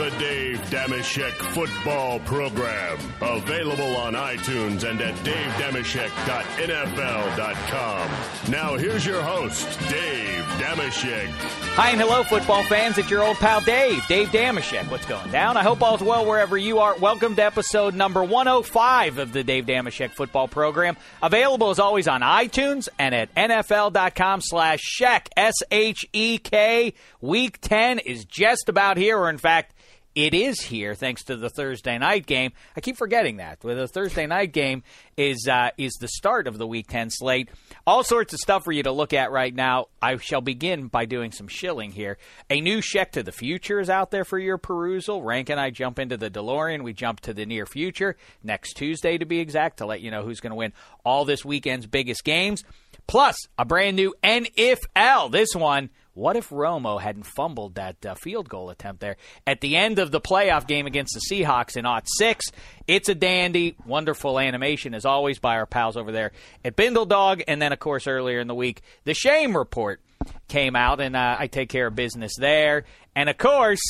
The Dave Dameshek Football Program. Available on iTunes and at davedameshek.nfl.com. Now here's your host, Dave Dameshek. Hi and hello, football fans. It's your old pal Dave, Dave Dameshek. What's going down? I hope all's well wherever you are. Welcome to episode number 105 of the Dave Dameshek Football Program. Available as always on iTunes and at NFL.com slash Shek, S-H-E-K. Week 10 is just about here, or in fact, it is here thanks to the Thursday night game. I keep forgetting that. The Thursday night game is uh, is the start of the Week 10 slate. All sorts of stuff for you to look at right now. I shall begin by doing some shilling here. A new Shek to the future is out there for your perusal. Rank and I jump into the DeLorean. We jump to the near future next Tuesday to be exact to let you know who's going to win all this weekend's biggest games. Plus a brand new NFL. This one what if Romo hadn't fumbled that uh, field goal attempt there at the end of the playoff game against the Seahawks in Ot 6? It's a dandy, wonderful animation, as always, by our pals over there at Bindle Dog. And then, of course, earlier in the week, the Shame Report came out, and uh, I take care of business there. And, of course,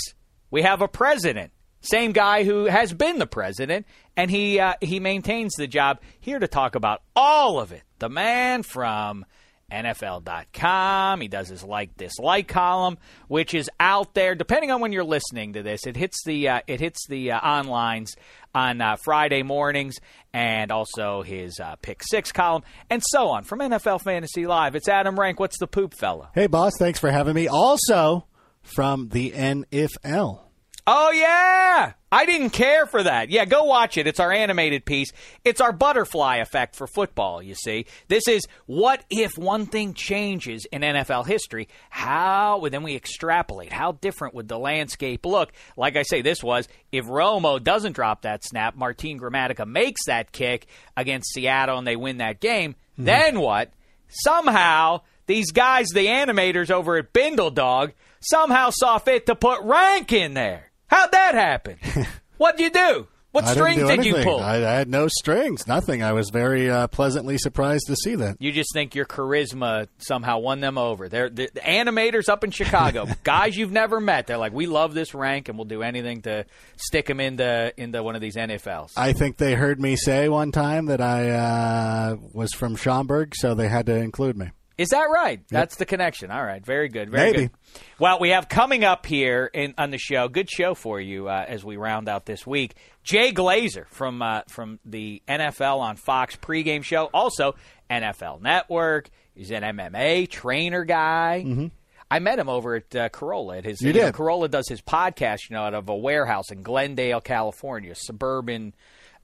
we have a president. Same guy who has been the president, and he uh, he maintains the job. Here to talk about all of it, the man from NFL.com. He does his like dislike column, which is out there. Depending on when you're listening to this, it hits the uh, it hits the uh, onlines on uh, Friday mornings, and also his uh, pick six column, and so on from NFL Fantasy Live. It's Adam Rank. What's the poop fella? Hey, boss. Thanks for having me. Also from the NFL. Oh yeah, I didn't care for that. Yeah, go watch it. It's our animated piece. It's our butterfly effect for football, you see. This is what if one thing changes in NFL history? How, well, then we extrapolate. How different would the landscape look? Like I say, this was if Romo doesn't drop that snap, Martin Gramatica makes that kick against Seattle and they win that game, mm-hmm. then what? Somehow, these guys, the animators over at Bindle Dog, somehow saw fit to put rank in there. How'd that happen? What'd you do? What I strings did you pull? I, I, had no strings, nothing. I was very uh, pleasantly surprised to see that. You just think your charisma somehow won them over. They're, they're the animators up in Chicago, guys you've never met. They're like, we love this rank, and we'll do anything to stick them into into one of these NFLs. I think they heard me say one time that I uh, was from Schaumburg, so they had to include me. Is that right? Yep. That's the connection. All right, very good, very Maybe. good. Well, we have coming up here in, on the show, good show for you uh, as we round out this week. Jay Glazer from uh, from the NFL on Fox pregame show, also NFL Network. He's an MMA trainer guy. Mm-hmm. I met him over at uh, Carolla. At his, you, did. Know, Carolla does his podcast, you know, out of a warehouse in Glendale, California, suburban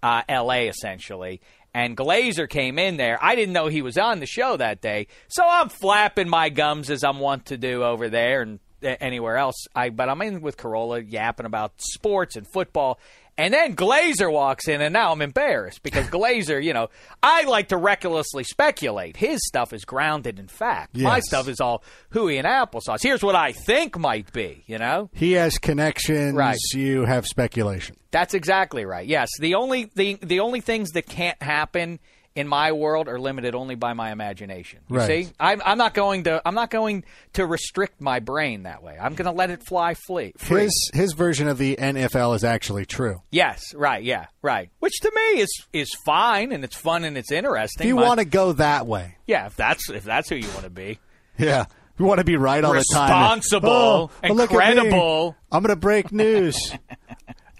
uh, L.A. essentially and Glazer came in there. I didn't know he was on the show that day, so I'm flapping my gums as I'm wont to do over there and anywhere else. I but I'm in with Carolla yapping about sports and football, And then Glazer walks in, and now I'm embarrassed because Glazer, you know, I like to recklessly speculate. His stuff is grounded in fact. My stuff is all hooey and applesauce. Here's what I think might be, you know? He has connections. Right. You have speculation. That's exactly right. Yes, the only the the only things that can't happen in my world are limited only by my imagination. You Right. see, I'm, I'm not going to I'm not going to restrict my brain that way. I'm going to let it fly free. His his version of the NFL is actually true. yes, right, yeah, right. Which to me is is fine and it's fun and it's interesting. If you want to go that way, yeah, if that's if that's who you want to be. yeah. You want to be right all the time. Responsible, Oh, well, look at me. incredible. I'm going to break news.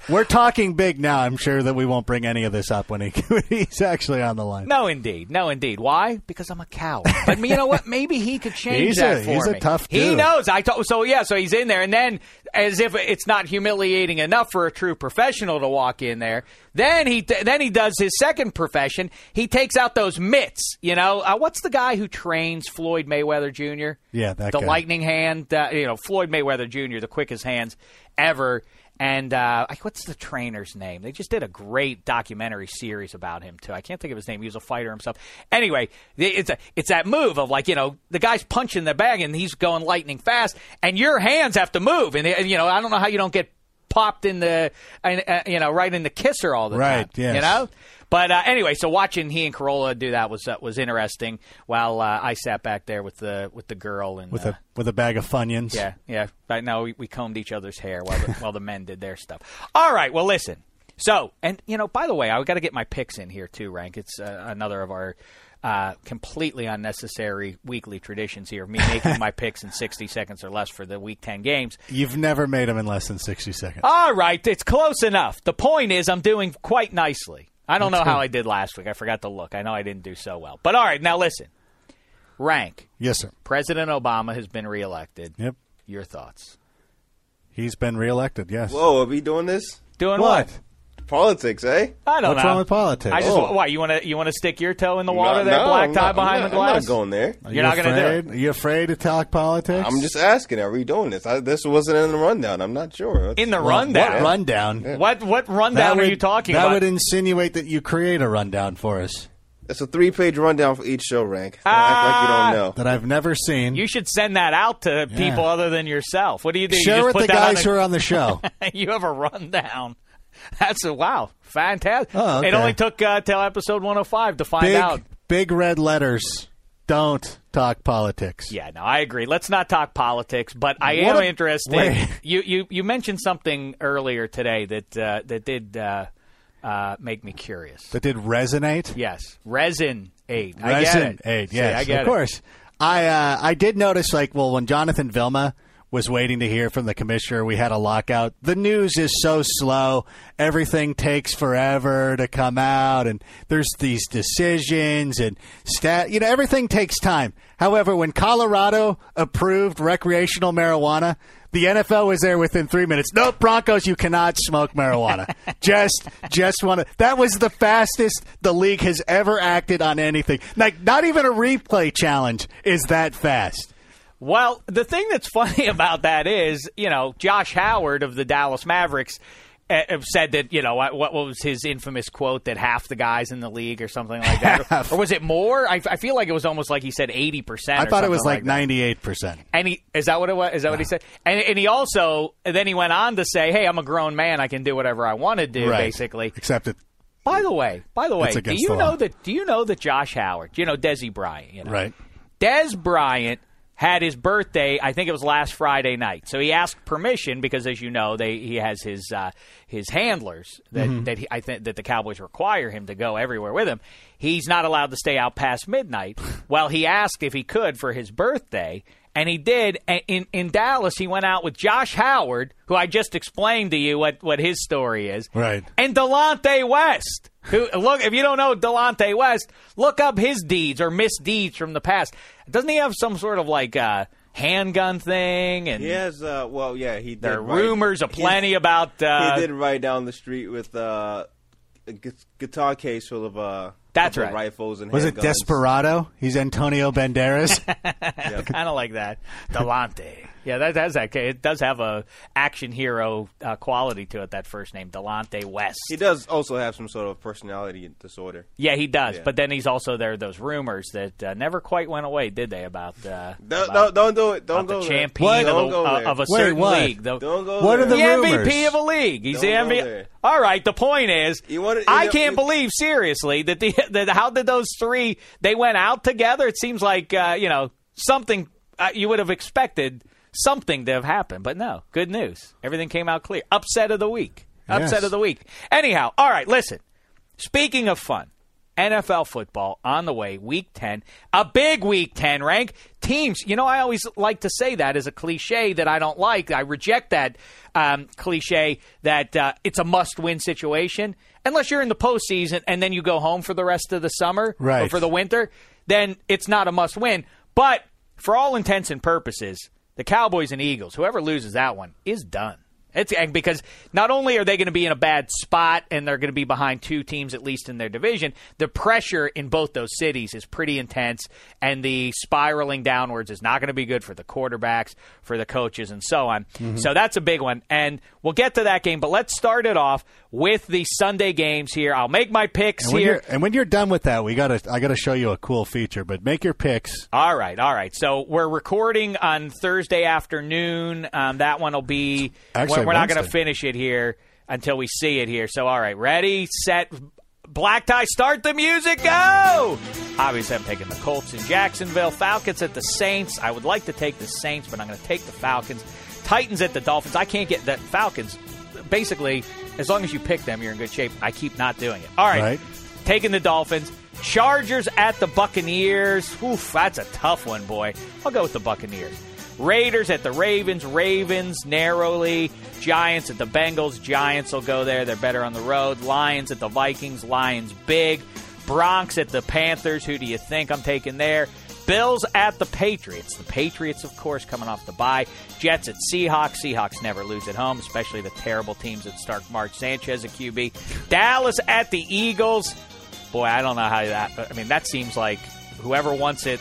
We're talking big now. I'm sure that we won't bring any of this up when, he, when he's actually on the line. No, indeed, no, indeed. Why? Because I'm a coward. But you know what? Maybe he could change He's that a- for he's a me. tough He knows. I told. So yeah. So he's in there, and then as if it's not humiliating enough for a true professional to walk in there, then he then he does his second profession. He takes out those mitts. You know, uh, what's the guy who trains Floyd Mayweather Jr. Yeah, that the guy. lightning hand. Uh, you know, Floyd Mayweather Jr. The quickest hands ever. And uh, what's the trainer's name? They just did a great documentary series about him too. I can't think of his name. He was a fighter himself. Anyway, it's a, it's that move of like you know the guy's punching the bag and he's going lightning fast, and your hands have to move. And, and you know I don't know how you don't get popped in the uh, you know right in the kisser all the Right, time. yes. You know. But uh, anyway, so watching he and Carolla do that was uh, was interesting. While uh, I sat back there with the with the girl and With uh, a with a bag of funyuns. yeah, yeah. Right now we, we combed each other's hair while the, while the men did their stuff. All right. Well, listen. So, and you know, by the way, I got to get my picks in here too. Rank. It's uh, another of our uh, completely unnecessary weekly traditions here. Me making my picks in sixty seconds or less for the week ten games. You've never made them in less than 60 seconds. All right, it's close enough. The point is, I'm doing quite nicely. I don't know how I did last week. I forgot to look. I know I didn't do so well. But all right, now listen. Rank. yes, sir. President Obama has been reelected. Yep. Your thoughts? He's been reelected, yes. Whoa, are we doing this? Doing what? what? Politics, eh? I don't What's know. wrong with politics? I just Oh. why you want to you want to stick your toe in the water No, there, no, black I'm tie not- behind I'm the not- I'm not going there. Are You're you not gonna do it. Are you afraid to talk politics? I'm just asking, are we doing this? I, this wasn't in the rundown. I'm not sure. In the Well, rundown. What rundown? What what rundown That are you talking about? that about? would insinuate that you create a rundown for us It's a three page rundown for each show rank. Don't Ah. act like you don't know. that I've never seen. you should send that out to people other than yourself. What do you do? You Share just with put the that on guys a- who are on the show. you have a rundown. That's a wow, fantastic. Oh, okay. It only took uh, till episode 105 to find big, out. big red letters. Don't talk politics. Yeah, no, I agree. Let's not talk politics, but I What am a- interested. wait. You, you you mentioned something earlier today that uh, that did uh, uh, make me curious. That did resonate. Yes, resin aid. Resin aid. See, Yes, I get of it. course. I uh, I did notice, like, well, when Jonathan Vilma was waiting to hear from the commissioner, we had a lockout. The news is so slow; everything takes forever to come out, and there's these decisions and stat. You know, everything takes time. However, when Colorado approved recreational marijuana. The NFL was there within three minutes. Nope, Broncos, you cannot smoke marijuana. just, just want to. That was the fastest the league has ever acted on anything. Like, not even a replay challenge is that fast. Well, the thing that's funny about that is, you know, Josh Howard of the Dallas Mavericks uh, said that, you know, what, what was his infamous quote that half the guys in the league or something like that, Half. or was it more? I, I feel like it was almost like he said eighty percent. I thought it was like that. ninety-eight percent. And he is that what it was? Is that what he said? And, and he also and then he went on to say, "Hey, I'm a grown man. I can do whatever I want to do." Basically. Except it, By the way, by the way, do you know that? Do you know that Josh Howard? You know Dez Bryant. You know, right? Dez Bryant had his birthday. I think it was last Friday night. So he asked permission because, as you know, they he has his uh, his handlers that Mm-hmm. that he, I think that the Cowboys require him to go everywhere with him. He's not allowed to stay out past midnight. well, he asked if he could for his birthday. And he did. And In in Dallas, he went out with Josh Howard, who I just explained to you what, what his story is, Right. and Delonte West. Who look if you don't know Delonte West, look up his deeds or misdeeds from the past. Doesn't he have some sort of like uh, handgun thing? And He has, uh, well, yeah, he did. there are write- rumors he- aplenty about. Uh, he did ride down the street with uh, a gu- guitar case full of uh, That's couple right. rifles and Was it handguns. Desperado? He's Antonio Banderas. kind of like that. Delonte. Yeah, that has that. It does have a action hero uh, quality to it. That first name, Delonte West. He does also have some sort of personality disorder. Yeah, he does. Yeah. But then he's also there. are Those rumors that uh, never quite went away, did they? About, uh, Don't, about, don't, don't do it. Don't about go the there. champion What? of, a, go uh, there. of a Wait, certain what? league. The, Don't go What there. are the the rumors? MVP of a league. He's Don't go MVP. All right. The point is, You wanna- I know- can't you- believe seriously that the that how did those three they went out together? It seems like uh, you know something uh, you would have expected something to have happened, but no. Good news. Everything came out clear. Upset of the week. Upset Yes. of the week. Anyhow, all right. Listen. Speaking of fun. NFL football on the way, week 10, a big week 10 rank. Teams, you know, I always like to say that as a cliche that I don't like. I reject that um, cliche that uh, it's a must win situation. Unless you're in the postseason and then you go home for the rest of the summer or for the winter, then it's not a must win. But for all intents and purposes, the Cowboys and Eagles, whoever loses that one, is done. It's because not only are they going to be in a bad spot and they're going to be behind two teams at least in their division, the pressure in both those cities is pretty intense, and the spiraling downwards is not going to be good for the quarterbacks, for the coaches, and so on. So that's a big one, and we'll get to that game. But let's start it off with the Sunday games here. I'll make my picks And here. and when you're done with that, we gotta I gotta show you a cool feature. But make your picks. All right, all right. So we're recording on Thursday afternoon. Um, that one will be. Actually, we're not going to finish it here until we see it here. So all right, ready, set, black tie, start the music, go! Obviously, I'm taking the Colts in Jacksonville. Falcons at the Saints. I would like to take the Saints, but I'm going to take the Falcons. Titans at the Dolphins. I can't get that Falcons. Basically, as long as you pick them, you're in good shape. I keep not doing it. All right Right. taking the Dolphins. Chargers at the Buccaneers. Oof, that's a tough one, boy. I'll go with the Buccaneers. Raiders at the Ravens. Ravens narrowly. Giants at the Bengals. Giants will go there. They're better on the road. Lions at the Vikings. Lions big. Broncos at the Panthers. Who do you think I'm taking there? Bills at the Patriots. The Patriots, of course, coming off the bye. Jets at Seahawks. Seahawks never lose at home, especially the terrible teams that start Mark Sanchez at QB. Dallas at the Eagles. Boy, I don't know how that. I mean, that seems like whoever wants it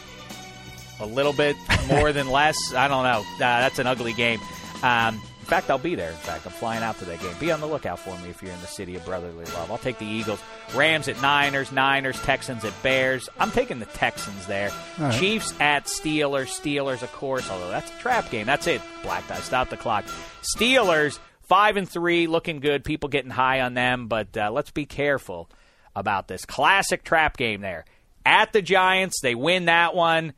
a little bit more than less. I don't know. Uh, that's an ugly game. Um, in fact, I'll be there. In fact, I'm flying out to that game. Be on the lookout for me if you're in the city of brotherly love. I'll take the Eagles. Rams at Niners. Niners. Texans at Bears. I'm taking the Texans there. Chiefs at Steelers. Steelers, of course. Although that's a trap game. That's it. Black tie. Stop the clock. Steelers five and three, looking good. People getting high on them, but uh, let's be careful about this classic trap game there. At the Giants, they win that one.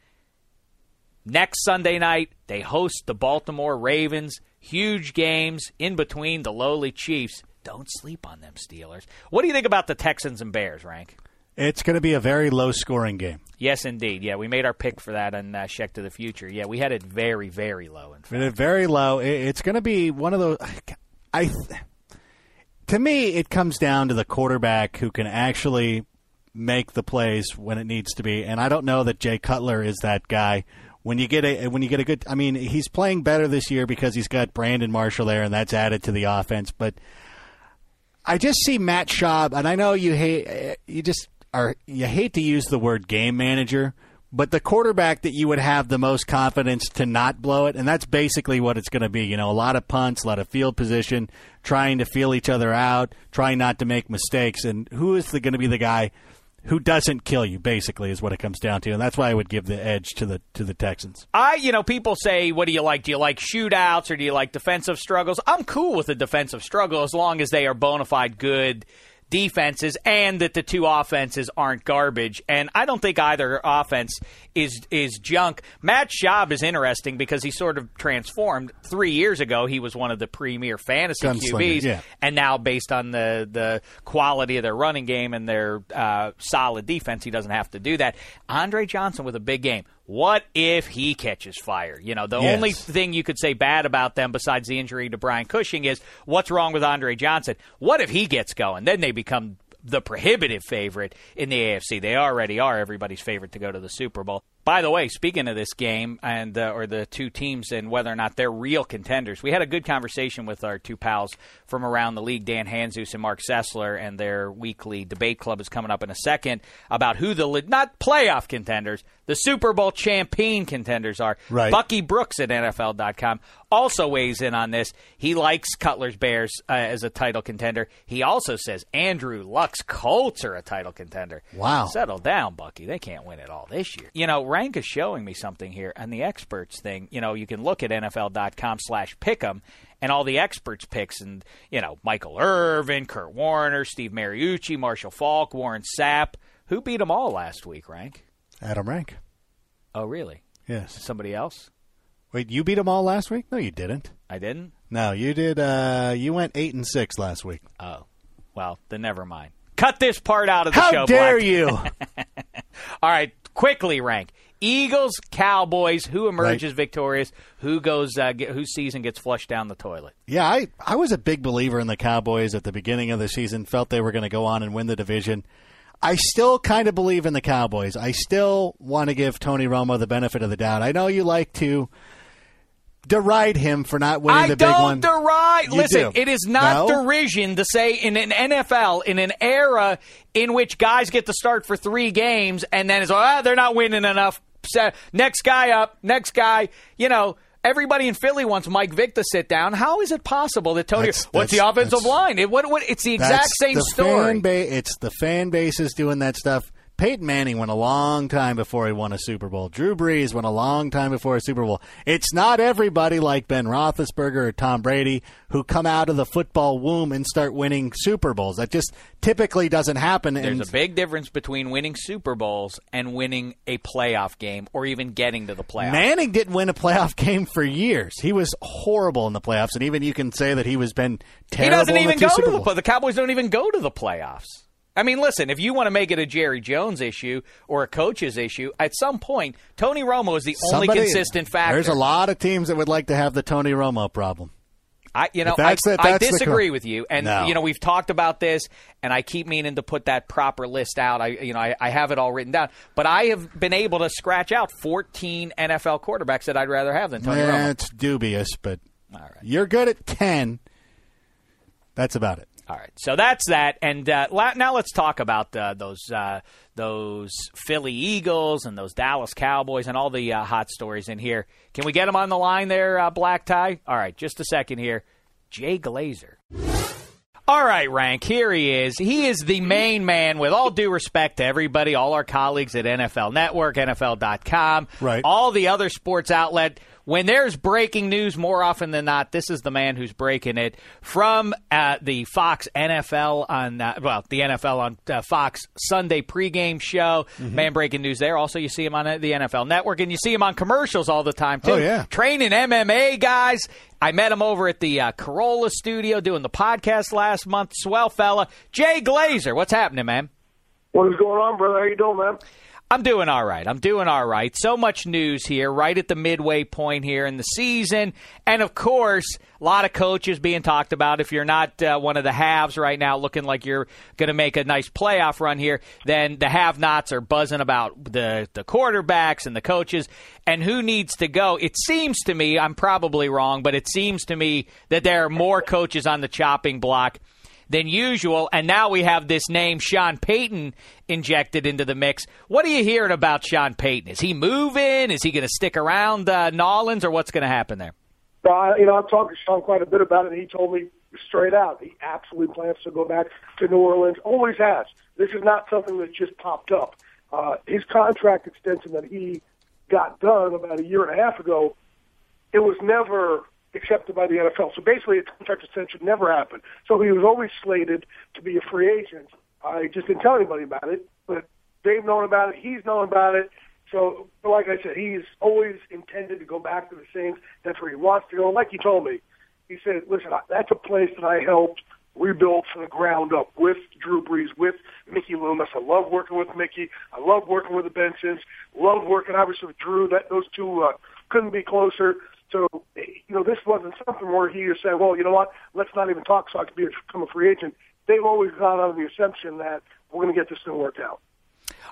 Next Sunday night, they host the Baltimore Ravens. Huge games in between the lowly Chiefs. Don't sleep on them, Steelers. What do you think about the Texans and Bears, Rank? It's going to be a very low scoring game. Yes, indeed. Yeah, we made our pick for that on uh, Shek to the Future. Yeah, we had it very, very low. In fact. Very low. It's going to be one of those. I. To me, it comes down to the quarterback who can actually make the plays when it needs to be, and I don't know that Jay Cutler is that guy. When you get a when you get a good, I mean, he's playing better this year because he's got Brandon Marshall there, and that's added to the offense. But I just see Matt Schaub, and I know you hate eh, you just are you hate to use the word game manager, but the quarterback that you would have the most confidence to not blow it, and that's basically what it's going to be. You know, a lot of punts, a lot of field position, trying to feel each other out, trying not to make mistakes, and who is going to be the guy who doesn't kill you? Basically, is what it comes down to, and that's why I would give the edge to the to the Texans. I, you know, people say, what do you like? Do you like shootouts or do you like defensive struggles? I'm cool with a defensive struggle as long as they are bona fide good defenses and that the two offenses aren't garbage. And I don't think either offense is is junk. Matt Schaub is interesting because he sort of transformed. Three years ago, he was one of the premier fantasy QBs, yeah. and now based on the the quality of their running game and their uh, solid defense, he doesn't have to do that. Andre Johnson with a big game. What if he catches fire? You know, the Yes. only thing you could say bad about them besides the injury to Brian Cushing is what's wrong with Andre Johnson? What if he gets going? Then they become the prohibitive favorite in the AFC. They already are everybody's favorite to go to the Super Bowl. By the way, speaking of this game and uh, or the two teams and whether or not they're real contenders, we had a good conversation with our two pals from around the league, Dan Hanzus and Marc Sessler, and their weekly debate club is coming up in a second about who the not playoff contenders, the Super Bowl champion contenders are. Right. Bucky Brooks at NFL.com also weighs in on this. He likes Cutler's Bears uh, as a title contender. He also says Andrew Luck's Colts are a title contender. Wow. Settle down, Bucky. They can't win it all this year. You know, Rank is showing me something here on the experts thing. You know, you can look at NFL.com slash pick'em and all the experts picks and, you know, Michael Irvin, Kurt Warner, Steve Mariucci, Marshall Faulk, Warren Sapp. Who beat them all last week, Rank? Adam Rank. Oh, really? Yes. Somebody else? Wait, you beat them all last week? No, you didn't. I didn't? No, you did. Uh, you went eight and six last week. Oh. Well, then never mind. Cut this part out of the How show. How dare Black. you? All right, quickly rank. Eagles, Cowboys. Who emerges Right. victorious? Who goes? Uh, get, whose season gets flushed down the toilet? yeah, I I was a big believer in the Cowboys at the beginning of the season. Felt they were going to go on and win the division. I still kind of believe in the Cowboys. I still want to give Tony Romo the benefit of the doubt. I know you like to deride him for not winning I the big one. I don't deride. You Listen, do. it is not No? derision to say in an NFL, in an era in which guys get to start for three games and then it's, ah, they're not winning enough. Next guy up, next guy. You know, everybody in Philly wants Mike Vick to sit down. How is it possible that Tony? That's- what's the offensive line? It, what, what, it's the exact same the story. Fan ba- it's the fan bases doing that stuff. Peyton Manning went a long time before he won a Super Bowl. Drew Brees went a long time before a Super Bowl. It's not everybody like Ben Roethlisberger or Tom Brady who come out of the football womb and start winning Super Bowls. That just typically doesn't happen. There's and a big difference between winning Super Bowls and winning a playoff game or even getting to the playoffs. Manning didn't win a playoff game for years. He was horrible in the playoffs, and even you can say that he was been terrible. He doesn't in even go to the the Cowboys don't even go to the playoffs. I mean, listen, if you want to make it a Jerry Jones issue or a coach's issue, at some point Tony Romo is the only Somebody- consistent factor. There's a lot of teams that would like to have the Tony Romo problem. I, you know, I, I the disagree with you, and No. you know, we've talked about this, and I keep meaning to put that proper list out. I, you know, I, I have it all written down, but I have been able to scratch out 14 NFL quarterbacks that I'd rather have than Tony Romo. That's dubious, but All right. you're good at 10. That's about it. All right, so that's that, and uh, la- now let's talk about uh, those uh, those Philly Eagles and those Dallas Cowboys and all the uh, hot stories in here. Can we get them on the line there, uh, Black Tie? All right, just a second here. Jay Glazer. All right, Rank, here he is. He is the main man, with all due respect to everybody, all our colleagues at NFL Network, NFL.com, Right. all the other sports outlet. When there's breaking news, more often than not, this is the man who's breaking it from uh, the Fox NFL on, uh, well, the NFL on uh, Fox Sunday pregame show. Mm-hmm. Man breaking news there. Also, you see him on uh, the NFL Network, and you see him on commercials all the time, too. Oh, yeah. Training MMA guys. I met him over at the uh, Carolla studio doing the podcast last month. Swell fella. Jay Glazer, what's happening, man? What is going on, brother? How you doing, man? I'm doing all right. I'm doing all right. So much news here, right at the midway point here in the season. And of course, a lot of coaches being talked about. If you're not uh, one of the halves right now, looking like you're going to make a nice playoff run here, then the have nots are buzzing about the, the quarterbacks and the coaches and who needs to go. It seems to me, I'm probably wrong, but it seems to me that there are more coaches on the chopping block than usual. And now we have this name, Sean Payton, injected into the mix. What are you hearing about Sean Payton? Is he moving? Is he going to stick around uh, Nolans, or what's going to happen there? Uh, you know, I've talked to Sean quite a bit about it, and he told me straight out he absolutely plans to go back to New Orleans. Always has. This is not something that just popped up. Uh, his contract extension that he got done about a year and a half ago, it was never accepted by the NFL. So basically, a contract extension never happened. So he was always slated to be a free agent. I just didn't tell anybody about it, but they've known about it. He's known about it. So, like I said, he's always intended to go back to the Saints. That's where he wants to go. Like he told me, he said, "Listen, that's a place that I helped rebuild from the ground up with Drew Brees, with Mickey Loomis. I love working with Mickey. I love working with the Bensons. Love working obviously with Drew. That those two uh, couldn't be closer. So, you know, this wasn't something where he just said, "Well, you know what? Let's not even talk, so I can be become a free agent." They've always gone on the assumption that we're going to get this thing worked out.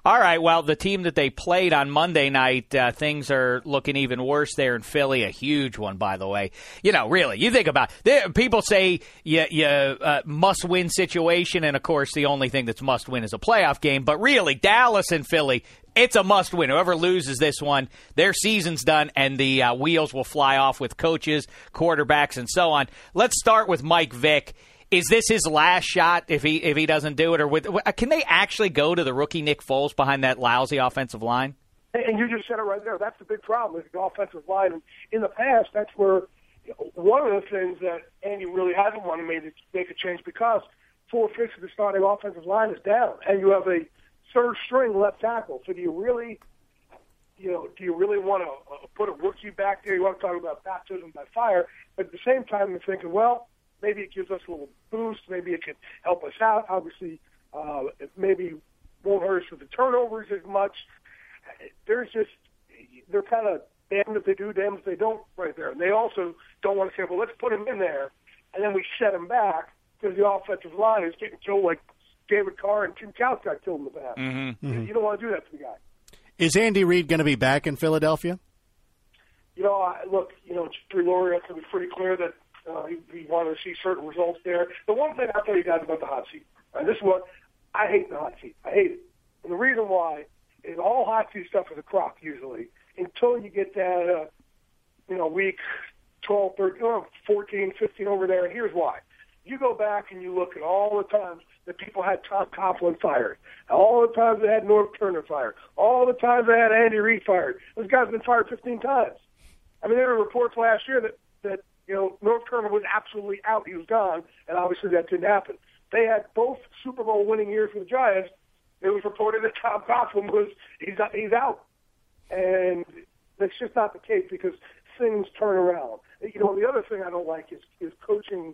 All right. Well, the team that they played on Monday night, uh, things are looking even worse there in Philly. A huge one, by the way. You know, really, you think about it. People say you, you uh, must win situation, and of course, the only thing that's must win is a playoff game. But really, Dallas and Philly, it's a must win. Whoever loses this one, their season's done, and the uh, wheels will fly off with coaches, quarterbacks, and so on. Let's start with Mike Vick. Is this his last shot if he if he doesn't do it, or with, can they actually go to the rookie Nick Foles behind that lousy offensive line? And you just said it right there. That's the big problem is the offensive line. And in the past, that's where one of the things that Andy really hasn't wanted to make, make a change because four fifths of the starting offensive line is down, and you have a third string left tackle. So do you really, you know, do you really want to uh, put a rookie back there? You want to talk about baptism by fire, but at the same time, you're thinking, well, maybe it gives us a little boost. Maybe it can help us out. Obviously, uh, it maybe won't hurt us with the turnovers as much. There's just they're kind of damned if they do, damned if they don't, right there. And they also don't want to say, well, let's put him in there, and then we set him back because the offensive line is getting killed like David Carr and Tim Couch got killed in the past. Mm-hmm. You don't want to do that to the guy. Is Andy Reid going to be back in Philadelphia? You know, I, look, you know, Jerry Loria to be pretty clear that uh, he, he wanted to see certain results there. The one thing I'll tell you guys about the hot seat, and this is what I hate the hot seat. I hate it. And the reason why is all hot seat stuff is a crock usually until you get that, uh, you know, week 12, 13, oh, 14, 15 over there. And here's why. You go back and you look at all the times that people had Tom Coughlin fired, all the times they had Norv Turner fired, all the times they had Andy Reid fired. Those guys been fired 15 times. I mean, there were reports last year that, that you know, Norv Turner was absolutely out. He was gone, and obviously that didn't happen. They had both Super Bowl winning years for the Giants. It was reported that Tom Coughlin was he's he's out, and that's just not the case because things turn around. You know, the other thing I don't like is is coaching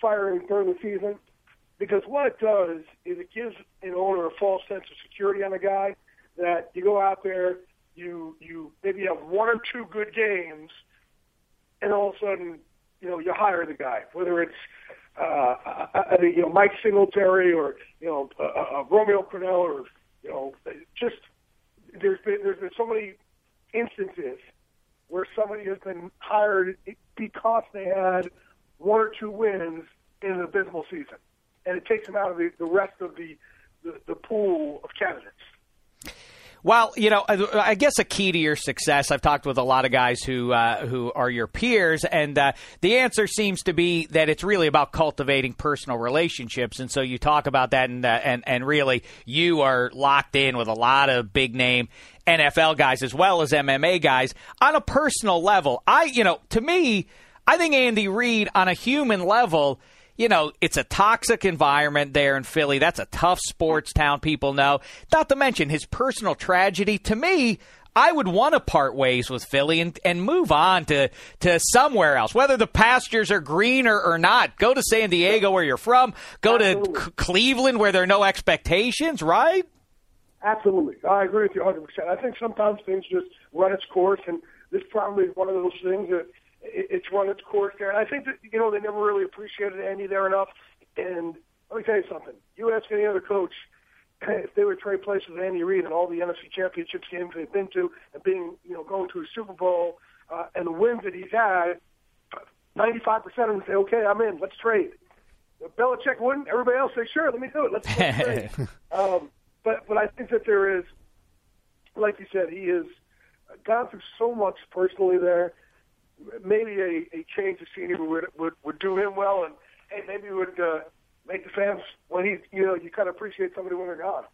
firing during the season because what it does is it gives an owner a false sense of security on a guy that you go out there, you you maybe have one or two good games, and all of a sudden, you know, you hire the guy, whether it's uh, uh, uh you know Mike Singletary or you know uh, uh, Romeo Crennel or you know just there's been there's been so many instances where somebody has been hired because they had one or two wins in an abysmal season, and it takes them out of the, the rest of the, the, the pool of candidates. Well, you know, I guess a key to your success. I've talked with a lot of guys who uh, who are your peers, and uh, the answer seems to be that it's really about cultivating personal relationships. And so you talk about that, and uh, and and really, you are locked in with a lot of big name NFL guys as well as MMA guys on a personal level. I, you know, to me, I think Andy Reid on a human level you know, it's a toxic environment there in Philly. That's a tough sports town, people know. Not to mention his personal tragedy. To me, I would want to part ways with Philly and, and move on to, to somewhere else, whether the pastures are greener or not. Go to San Diego where you're from. Go Absolutely. to C- Cleveland where there are no expectations, right? Absolutely. I agree with you 100%. I think sometimes things just run its course, and this probably is one of those things that it's run its course there. And I think that you know they never really appreciated Andy there enough. And let me tell you something: you ask any other coach if they would trade places with Andy Reid and all the NFC Championship games they've been to, and being you know going to a Super Bowl uh, and the wins that he's had, ninety-five percent of them say, "Okay, I'm in. Let's trade." Belichick wouldn't. Everybody else say, "Sure, let me do it. Let's, let's trade." um, but but I think that there is, like you said, he has gone through so much personally there maybe a, a change of scenery would, would would do him well, and hey, maybe would uh, make the fans when he you know you kind of appreciate somebody when they're gone.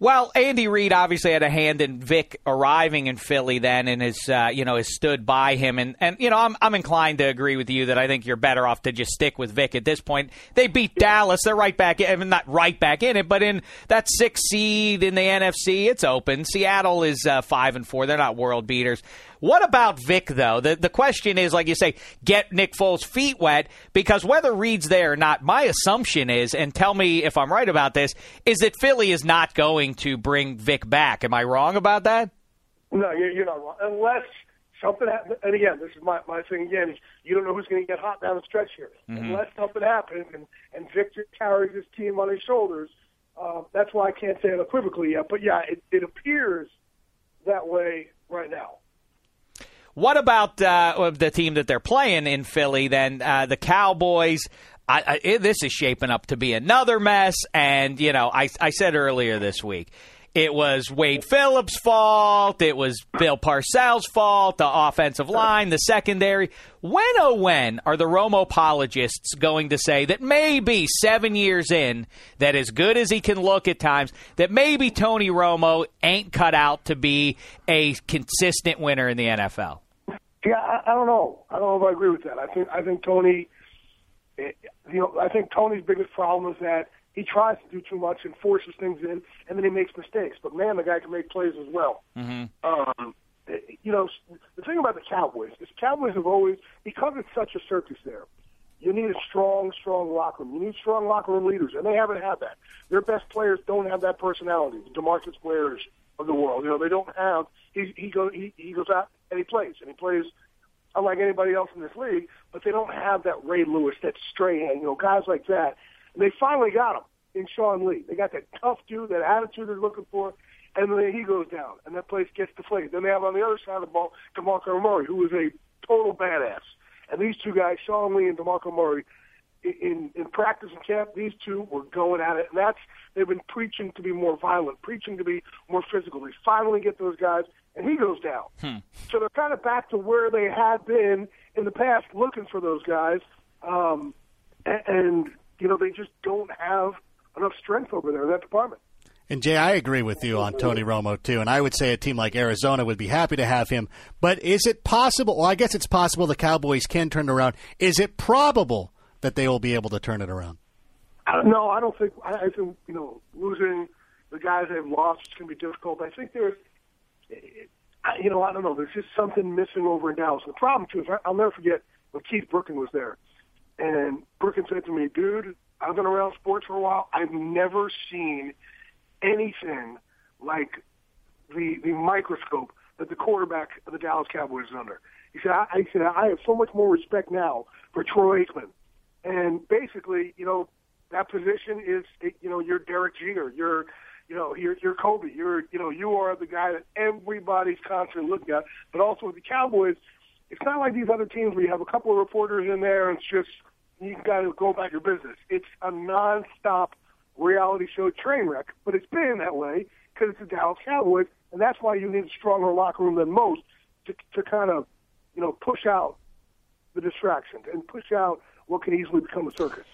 Well, Andy Reid obviously had a hand in Vick arriving in Philly then, and has uh, you know has stood by him, and and you know I'm I'm inclined to agree with you that I think you're better off to just stick with Vick at this point. They beat yeah. Dallas, they're right back, in, I mean, not right back in it, but in that sixth seed in the NFC, it's open. Seattle is uh, five and four; they're not world beaters. What about Vick, though? The, the question is, like you say, get Nick Foles' feet wet because whether Reid's there or not, my assumption is, and tell me if I'm right about this, is that Philly is not going to bring Vick back. Am I wrong about that? No, you're not wrong. Unless something happens, and again, this is my, my thing again, is you don't know who's going to get hot down the stretch here. Mm-hmm. Unless something happens and, and Victor carries his team on his shoulders, Uh, that's why I can't say it unequivocally yet. But yeah, it, it appears that way right now. What about uh, the team that they're playing in Philly? Then uh, the Cowboys. I, I, this is shaping up to be another mess. And you know, I, I said earlier this week, it was Wade Phillips' fault. It was Bill Parcells' fault. The offensive line, the secondary. When oh when are the Romo apologists going to say that maybe seven years in, that as good as he can look at times, that maybe Tony Romo ain't cut out to be a consistent winner in the NFL? Yeah, I, I don't know. I don't know if I agree with that. I think I think Tony, eh, you know, I think Tony's biggest problem is that he tries to do too much and forces things in, and then he makes mistakes. But man, the guy can make plays as well. Mm-hmm. Um, you know, the thing about the Cowboys is Cowboys have always because it's such a circus there. You need a strong, strong locker room. You need strong locker room leaders, and they haven't had that. Their best players don't have that personality. The Demarcus Wares of the world, you know, they don't have. He he goes he, he goes out and he plays, and he plays unlike anybody else in this league. But they don't have that Ray Lewis, that Strahan, you know, guys like that and they finally got him in Sean Lee. They got that tough dude, that attitude they're looking for, and then he goes down, and that place gets deflated. Then they have on the other side of the ball DeMarco Murray, who is a total badass. And these two guys, Sean Lee and DeMarco Murray, in in practice and camp, these two were going at it, and that's they've been preaching to be more violent, preaching to be more physical. They finally get those guys, and he goes down. Hmm. So they're kind of back to where they had been in the past, looking for those guys. Um, and, and you know, they just don't have enough strength over there in that department. And Jay, I agree with you on Tony Romo too, and I would say a team like Arizona would be happy to have him. But is it possible? Well, I guess it's possible the Cowboys can turn it around. Is it probable that they will be able to turn it around? I don't, no, I don't think. I, I think you know losing the guys they've lost is going to be difficult. I think there's, you know, I don't know. There's just something missing over in Dallas. The problem too is I'll never forget when Keith Brooking was there and Brooking said to me, dude, I've been around sports for a while. I've never seen anything like the the microscope that the quarterback of the Dallas Cowboys is under. He said, I, I said, I have so much more respect now for Troy Aikman. And basically, you know, that position is, you know, you're Derek Jeter, you're, you know, you're, you're Kobe, you're, you know, you are the guy that everybody's constantly looking at. But also with the Cowboys, it's not like these other teams where you have a couple of reporters in there and it's just you got to go about your business. It's a nonstop reality show train wreck, but it's been that way because it's the Dallas Cowboys, and that's why you need a stronger locker room than most to to kind of you know push out the distractions and push out what can easily become a circus.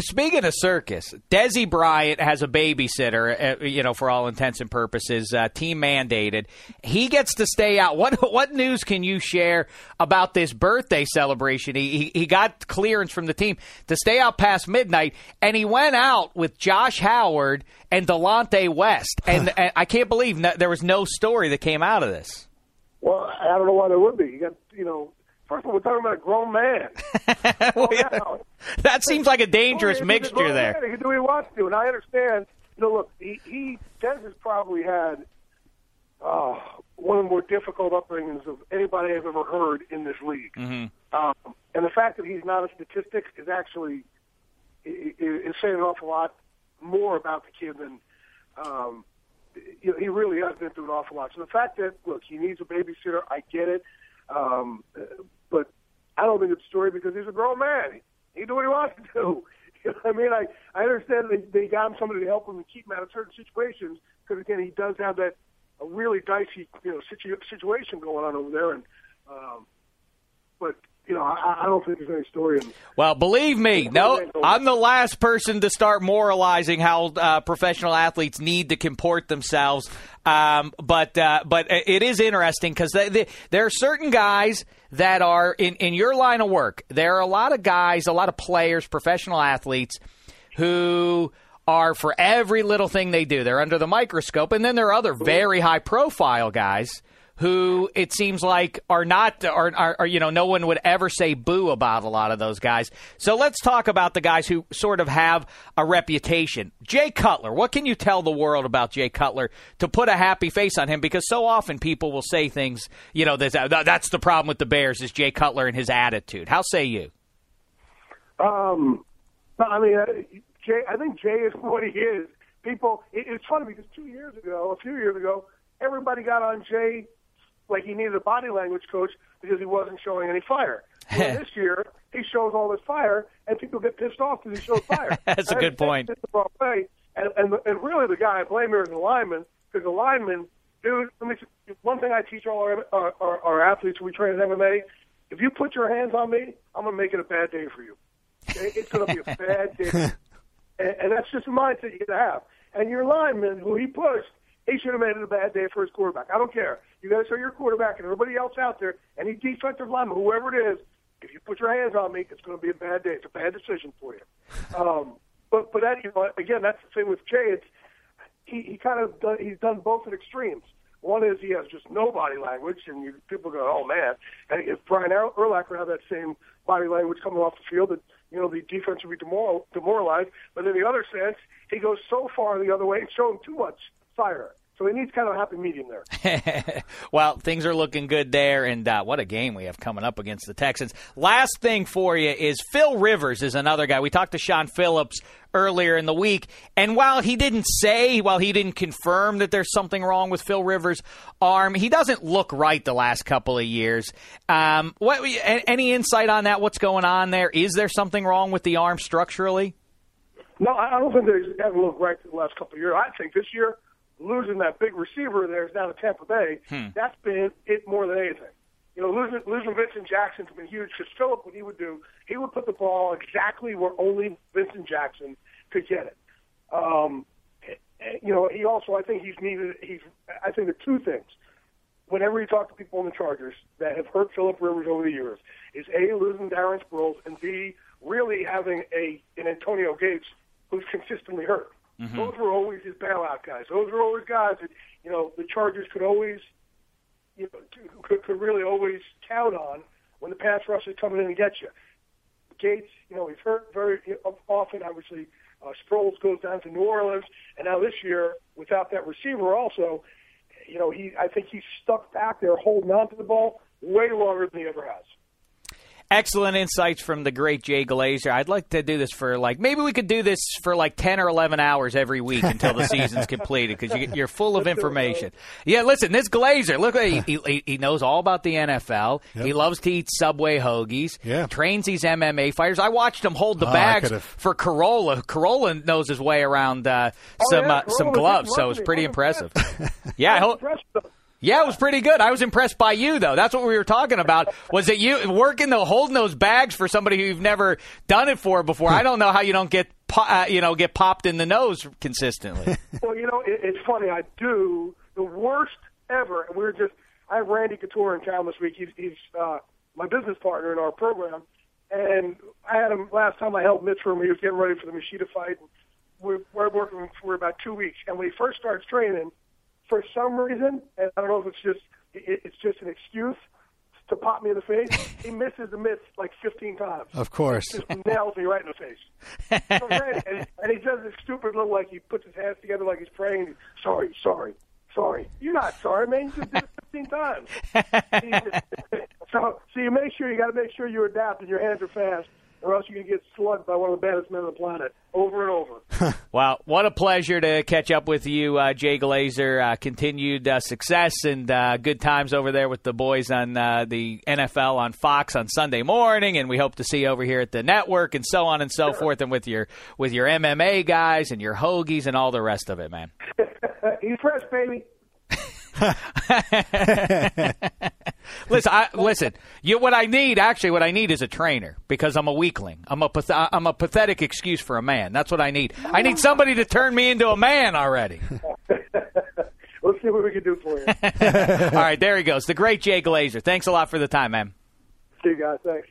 Speaking of circus, Dez Bryant has a babysitter, uh, you know, for all intents and purposes, uh, team mandated. He gets to stay out. What what news can you share about this birthday celebration? He, he, he got clearance from the team to stay out past midnight, and he went out with Josh Howard and Delonte West. And, and I can't believe no, there was no story that came out of this. Well, I don't know why there would be. You got, you know, First of all, we're talking about a grown man. well, yeah. That seems like a dangerous mixture there. Man. He can do what he wants to, and I understand. You know, look, he, he Dez has probably had uh, one of the more difficult upbringings of anybody I've ever heard in this league. Mm-hmm. Um, and the fact that he's not a statistic is actually is, is saying an awful lot more about the kid than um, you know, he really has been through an awful lot. So the fact that look, he needs a babysitter, I get it. Um, but I don't think it's a story because he's a grown man. He, he do what he wants to do. You know what I mean? I I understand they they got him somebody to help him and keep him out of certain situations because again he does have that a really dicey you know situ- situation going on over there and um, but you know, I, I, don't think there's any story in. Well, believe me, no, I'm the last person to start moralizing how uh, professional athletes need to comport themselves. Um, but uh, but it is interesting because there are certain guys that are in in your line of work. There are a lot of guys, a lot of players, professional athletes who are for every little thing they do. They're under the microscope, and then there are other very high profile guys who it seems like are not are, are, are, you know no one would ever say boo about a lot of those guys. So let's talk about the guys who sort of have a reputation. Jay Cutler, what can you tell the world about Jay Cutler to put a happy face on him because so often people will say things, you know, that's the problem with the Bears is Jay Cutler and his attitude. How say you? Um I mean, uh, Jay I think Jay is what he is people. It, it's funny because two years ago, a few years ago, everybody got on Jay like he needed a body language coach because he wasn't showing any fire. Well, this year, he shows all this fire, and people get pissed off because he shows fire. That's a good point. the wrong way. And, and, and really, the guy I blame here is the lineman, because the lineman, dude, let me, one thing I teach all our, our, our, our athletes we train in MMA, if you put your hands on me, I'm going to make it a bad day for you. It's going to be a bad day. and, and that's just a mindset you have. And your lineman, who he pushed, he should have made it a bad day for his quarterback. I don't care. You got to show your quarterback and everybody else out there, any defensive lineman, whoever it is, if you put your hands on me, it's going to be a bad day. It's a bad decision for you. Um, but but that you know again, that's the thing with Jay. It's he he kind of done, he's done both at extremes. One is he has just no body language, and you, people go, "Oh man!" And if Brian Urlacher had that same body language coming off the field, that you know the defense would be demoral, demoralized. But in the other sense, he goes so far the other way and showing too much fire. So he needs kind of a happy medium there. well, things are looking good there, and uh, what a game we have coming up against the Texans. Last thing for you is Phil Rivers is another guy. We talked to Shaun Phillips earlier in the week, and while he didn't say, while he didn't confirm that there's something wrong with Phil Rivers' arm, he doesn't look right the last couple of years. Um, what, any insight on that? What's going on there? Is there something wrong with the arm structurally? No, I I don't think they haven't looked right the last couple of years. I think this year, losing that big receiver there is down to Tampa Bay. That's been it more than anything. You know, losing losing Vincent Jackson's been huge because Philip, what he would do, he would put the ball exactly where only Vincent Jackson could get it. Um, you know, he also, I think he's needed. He's, I think the two things. Whenever you talk to people in the Chargers that have hurt Philip Rivers over the years, is a losing Darren Sproles and b really having a an Antonio Gates who's consistently hurt. Those were always his bailout guys. Those were always guys that you know the Chargers could always, you know, could, could really always count on when the pass rush is coming in and get you. Gates, you know, he's hurt very often. Obviously, uh, Sproles goes down to New Orleans, and now this year, without that receiver, also, you know, he I think he's stuck back there holding on to the ball way longer than he ever has. Excellent insights from the great Jay Glazer. I'd like to do this for like maybe we could do this for like ten or eleven hours every week until the season's completed because you, you're full of information. Yeah, listen, this Glazer, look, he, he, he knows all about the NFL. He loves to eat Subway hoagies. Yeah. trains these MMA fighters. I watched him hold the Oh, bags for Carolla. Carolla knows his way around uh, some yeah, uh, some gloves, so it was pretty impressive. yeah, I hope. Yeah, it was pretty good. I was impressed by you, though. That's what we were talking about. Was it you working the holding those bags for somebody who you've never done it for before? I don't know how you don't get uh, you know get popped in the nose consistently. Well, you know, it, it's funny. I do the worst ever. And we were just. I have Randy Couture in town this week. He's, he's uh, my business partner in our program, and I had him last time I helped Mitch him. He was getting ready for the Machida fight. We're, we're working for about two weeks, and when he first starts training, for some reason, and I don't know if it's just it, it's just an excuse to pop me in the face. he misses the mitts like 15 times. Of course. just nails me right in the face. So Randy- and, and he does this stupid little like he puts his hands together like he's praying. Sorry, sorry, sorry. You're not sorry, man. You just did it 15 times. so, so you make sure you got to make sure you adapt and your hands are fast, or else you can get slugged by one of the baddest men on the planet over and over. well, what a pleasure to catch up with you, uh, Jay Glazer. Uh, continued uh, success and uh, good times over there with the boys on uh, the NFL on Fox on Sunday morning, and we hope to see you over here at the network and so on and so forth, and with your with your MMA guys and your hoagies and all the rest of it, man. He's fresh, baby. Listen, I, listen. You, what I need, actually, what I need is a trainer because I'm a weakling. I'm a path- I'm a pathetic excuse for a man. That's what I need. I need somebody to turn me into a man already. Let's see what we can do for you. All right, there he goes, the great Jay Glazer. Thanks a lot for the time, man. see you guys. Thanks.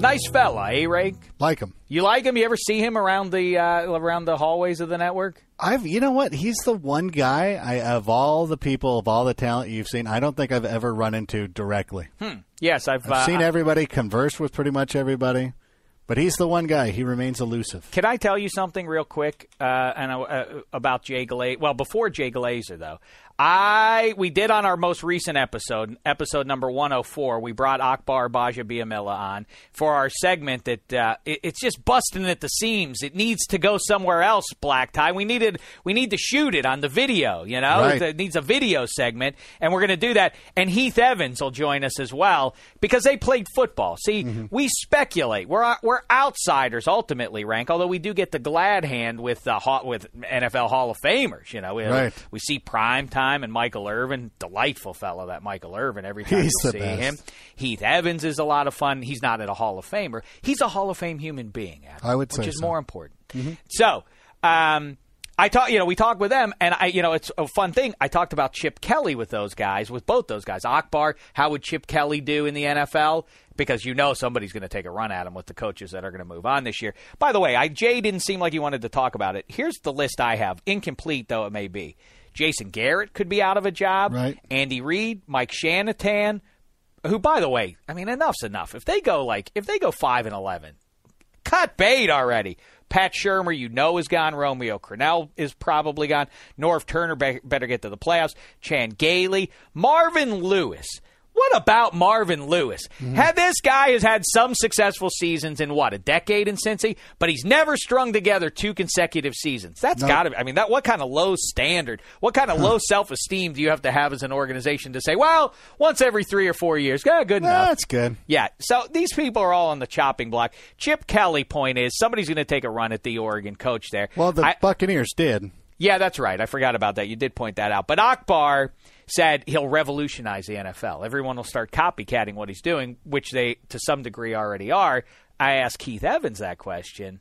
Nice fella, eh, Ray? Like him. You like him? You ever see him around the uh, around the hallways of the network? I've, you know what? He's the one guy I, of all the people, of all the talent you've seen, I don't think I've ever run into directly. Yes, I've, I've uh, seen everybody, converse with pretty much everybody, but he's the one guy. He remains elusive. Can I tell you something real quick uh, and uh, about Jay Glazer? Well, before Jay Glazer, though, I we did on our most recent episode, episode number 104. We brought Akbar Gbaja-Biamila on for our segment that uh, it, it's just busting at the seams. It needs to go somewhere else. Black tie. We needed we need to shoot it on the video. You know, Right. it needs a video segment, and we're going to do that. And Heath Evans will join us as well because they played football. See, we speculate. We're we're outsiders ultimately, rank. Although we do get the glad hand with uh, Hall- with NFL Hall of Famers. You know, we, Right. we see prime time and Michael Irvin, delightful fellow that Michael Irvin. Every time He's you see best. him, Heath Evans is a lot of fun. He's not at a Hall of Famer. He's a Hall of Fame human being. Adam, I would say, which is so. more important. So, um, I talk, you know, we talked with them, and I, you know, it's a fun thing. I talked about Chip Kelly with those guys, with both those guys. Akbar, how would Chip Kelly do in the NFL? Because you know somebody's going to take a run at him with the coaches that are going to move on this year. By the way, I, Jay didn't seem like he wanted to talk about it. Here's the list I have, incomplete though it may be. Jason Garrett could be out of a job. Right. Andy Reid, Mike Shanahan, who, by the way, I mean, enough's enough. If they go like, if they go five and eleven, cut bait already. Pat Shurmur, you know, is gone. Romeo Crennel is probably gone. Norv Turner be- better get to the playoffs. Chan Gailey, Marvin Lewis. What about Marvin Lewis? Mm-hmm. Had this guy has had some successful seasons in what a decade in Cincy, but he's never strung together two consecutive seasons. That's got to. I mean, that what kind of low standard, what kind of low self esteem do you have to have as an organization to say, well, once every three or four years, yeah, good enough. That's good. Yeah, so these people are all on the chopping block. Chip Kelly point is somebody's going to take a run at the Oregon coach there. Well, the I- Buccaneers did. Yeah, that's right. I forgot about that. You did point that out. But Akbar said he'll revolutionize the NFL. Everyone will start copycatting what he's doing, which they to some degree already are. I asked Heath Evans that question.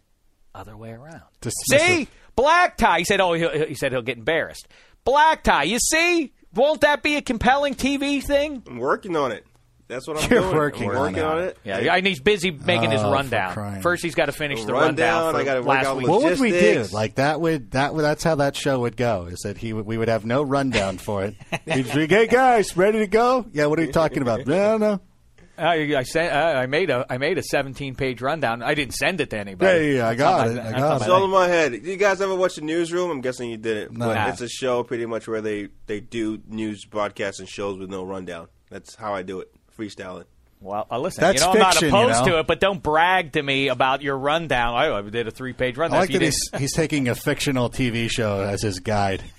Other way around. Dismissive. See, black tie. He said, "Oh, he'll, he said he'll get embarrassed." Black tie. You see, won't that be a compelling TV thing? I'm working on it. That's what I'm You're doing. working I'm on working it. on it. Yeah, and he's busy making his Oh, for rundown. crying. First, he's got to finish the Rundown, rundown. for I gotta work last out week. What would we do? Logistics. Like that would that would that's how that show would go. Is that he would, we would have no rundown for it. He'd be, hey guys, ready to go? Yeah. What are you talking about? No, no. I, I sent. I made a. I made a 17 page rundown. I didn't send it to anybody. Yeah, yeah, I It's got not it. my- I that's got not it. It's all in my head. You guys ever watch the newsroom? I'm guessing you didn't. No. But Nah. it's a show pretty much where they, they do news broadcasts and shows with no rundown. That's how I do it. Freestyling. Well, uh, listen. That's you know, fiction, I'm you not opposed know? to it, but don't brag to me about your rundown. I, I did a three page rundown. I rundown. like If you that didn't- he's he's taking a fictional TV show as his guide.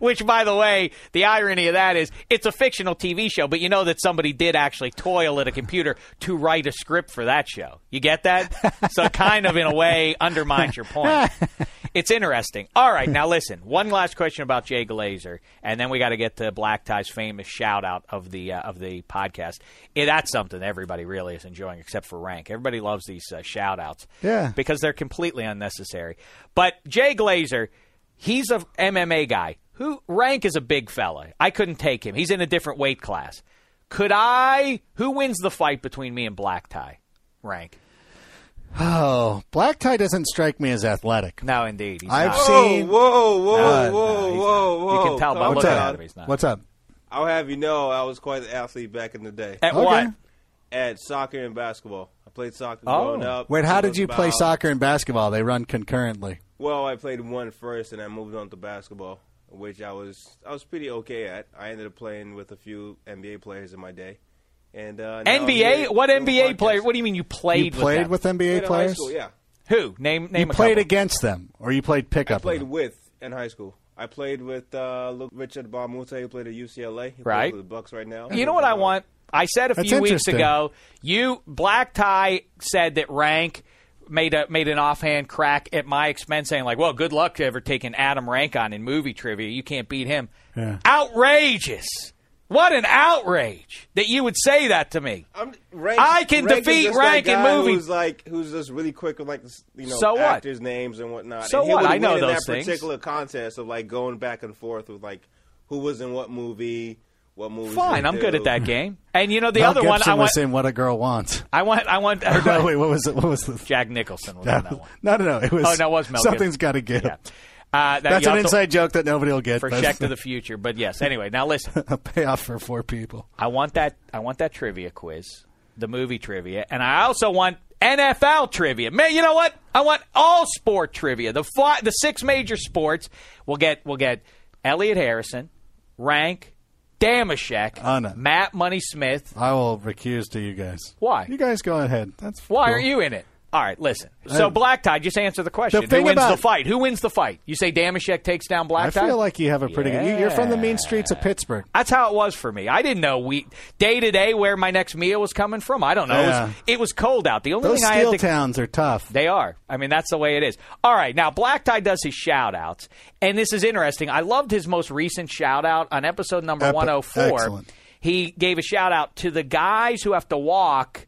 Which, by the way, the irony of that is it's a fictional TV show, but you know that somebody did actually toil at a computer to write a script for that show. You get that? so it kind of, in a way, undermines your point. It's interesting. All right, now listen. One last question about Jay Glazer, and then we got to get to Black Tie's famous shout out of the uh, of the podcast. Eh, that's something everybody really is enjoying, except for Rank. Everybody loves these uh, shout outs Yeah. because they're completely unnecessary. But Jay Glazer, he's a MMA guy. Who rank is a big fella. I couldn't take him. He's in a different weight class. Could I? Who wins the fight between me and Black Tie? Rank. Oh, Black Tie doesn't strike me as athletic. No, indeed. He's I've not. seen- Whoa, whoa, whoa, No, whoa, no, he's whoa, not. whoa. You can tell by Calm looking up? at him. He's not. What's up? I'll have you know, I was quite an athlete back in the day. At Okay. what? At soccer and basketball. I played soccer Oh. growing up. Wait, how It did was you play about- soccer and basketball? They run concurrently. Well, I played one first, and I moved on to basketball, which I was I was pretty okay at. I ended up playing with a few NBA players in my day, and uh, NBA? here What NBA podcast. player? What do you mean you played you played with with. NBA Played in high players. school, yeah. Who? Name name You a played couple. against them, or you played I pickup. played with them? with in high school. I played with uh, Richard Mbah a Moute, who played at UCLA. He Right. for the Bucks right now. You know what I want? I said a That's few weeks interesting. ago. You Black Tie said that Rank made a made an offhand crack at my expense, saying like, "Well, good luck to ever taking Adam Rank on in movie trivia. You can't beat him." Yeah. Outrageous! What an outrage that you would say that to me. I'm, Rank, I can Rank defeat Rank that in movies. Who's like who's just really quick with like you know So what? actors' names and whatnot. So and he what? would I know in those that things. particular contest of like going back and forth with like who was in what movie, what movie. Fine, I'm good at that game. And you know the Mel other Gibson one, I want, was in What a Girl Wants. I want, I want. Or no, wait, what was it? What was the? Jack Nicholson was on that one. No, no, no. It was. Oh, no, it was Mel Something's Gibson. got to give. Yeah. Uh, that That's an inside joke that nobody will get. for but Check to the Future. But yes, anyway, now listen. a payoff for four people. I want that. I want that trivia quiz, the movie trivia, and I also want NFL trivia. Man, you know what? I want all sport trivia. The fi- the six major sports. We'll get we'll get Elliot Harrison, Rank, Dameshek, no. Matt Money Smith. I will recuse to you guys. Why? You guys go ahead. That's Why cool. aren't you in it? All right, listen. So Black Tie, just answer the question. the Who wins about- the fight? Who wins the fight? You say Dameshek takes down Black Tide? I Tie? feel like you have a pretty good. you- You're from the mean streets of Pittsburgh. That's how it was for me. I didn't know we day to day where my next meal was coming from. I don't know. It, Yeah. was, it was cold out. The only Those thing I steel had to towns are tough. They are. I mean, that's the way it is. All right. Now, Black Tie does his shout outs. And this is interesting. I loved his most recent shout out on episode number Epi- 104. excellent. He gave a shout out to the guys who have to walk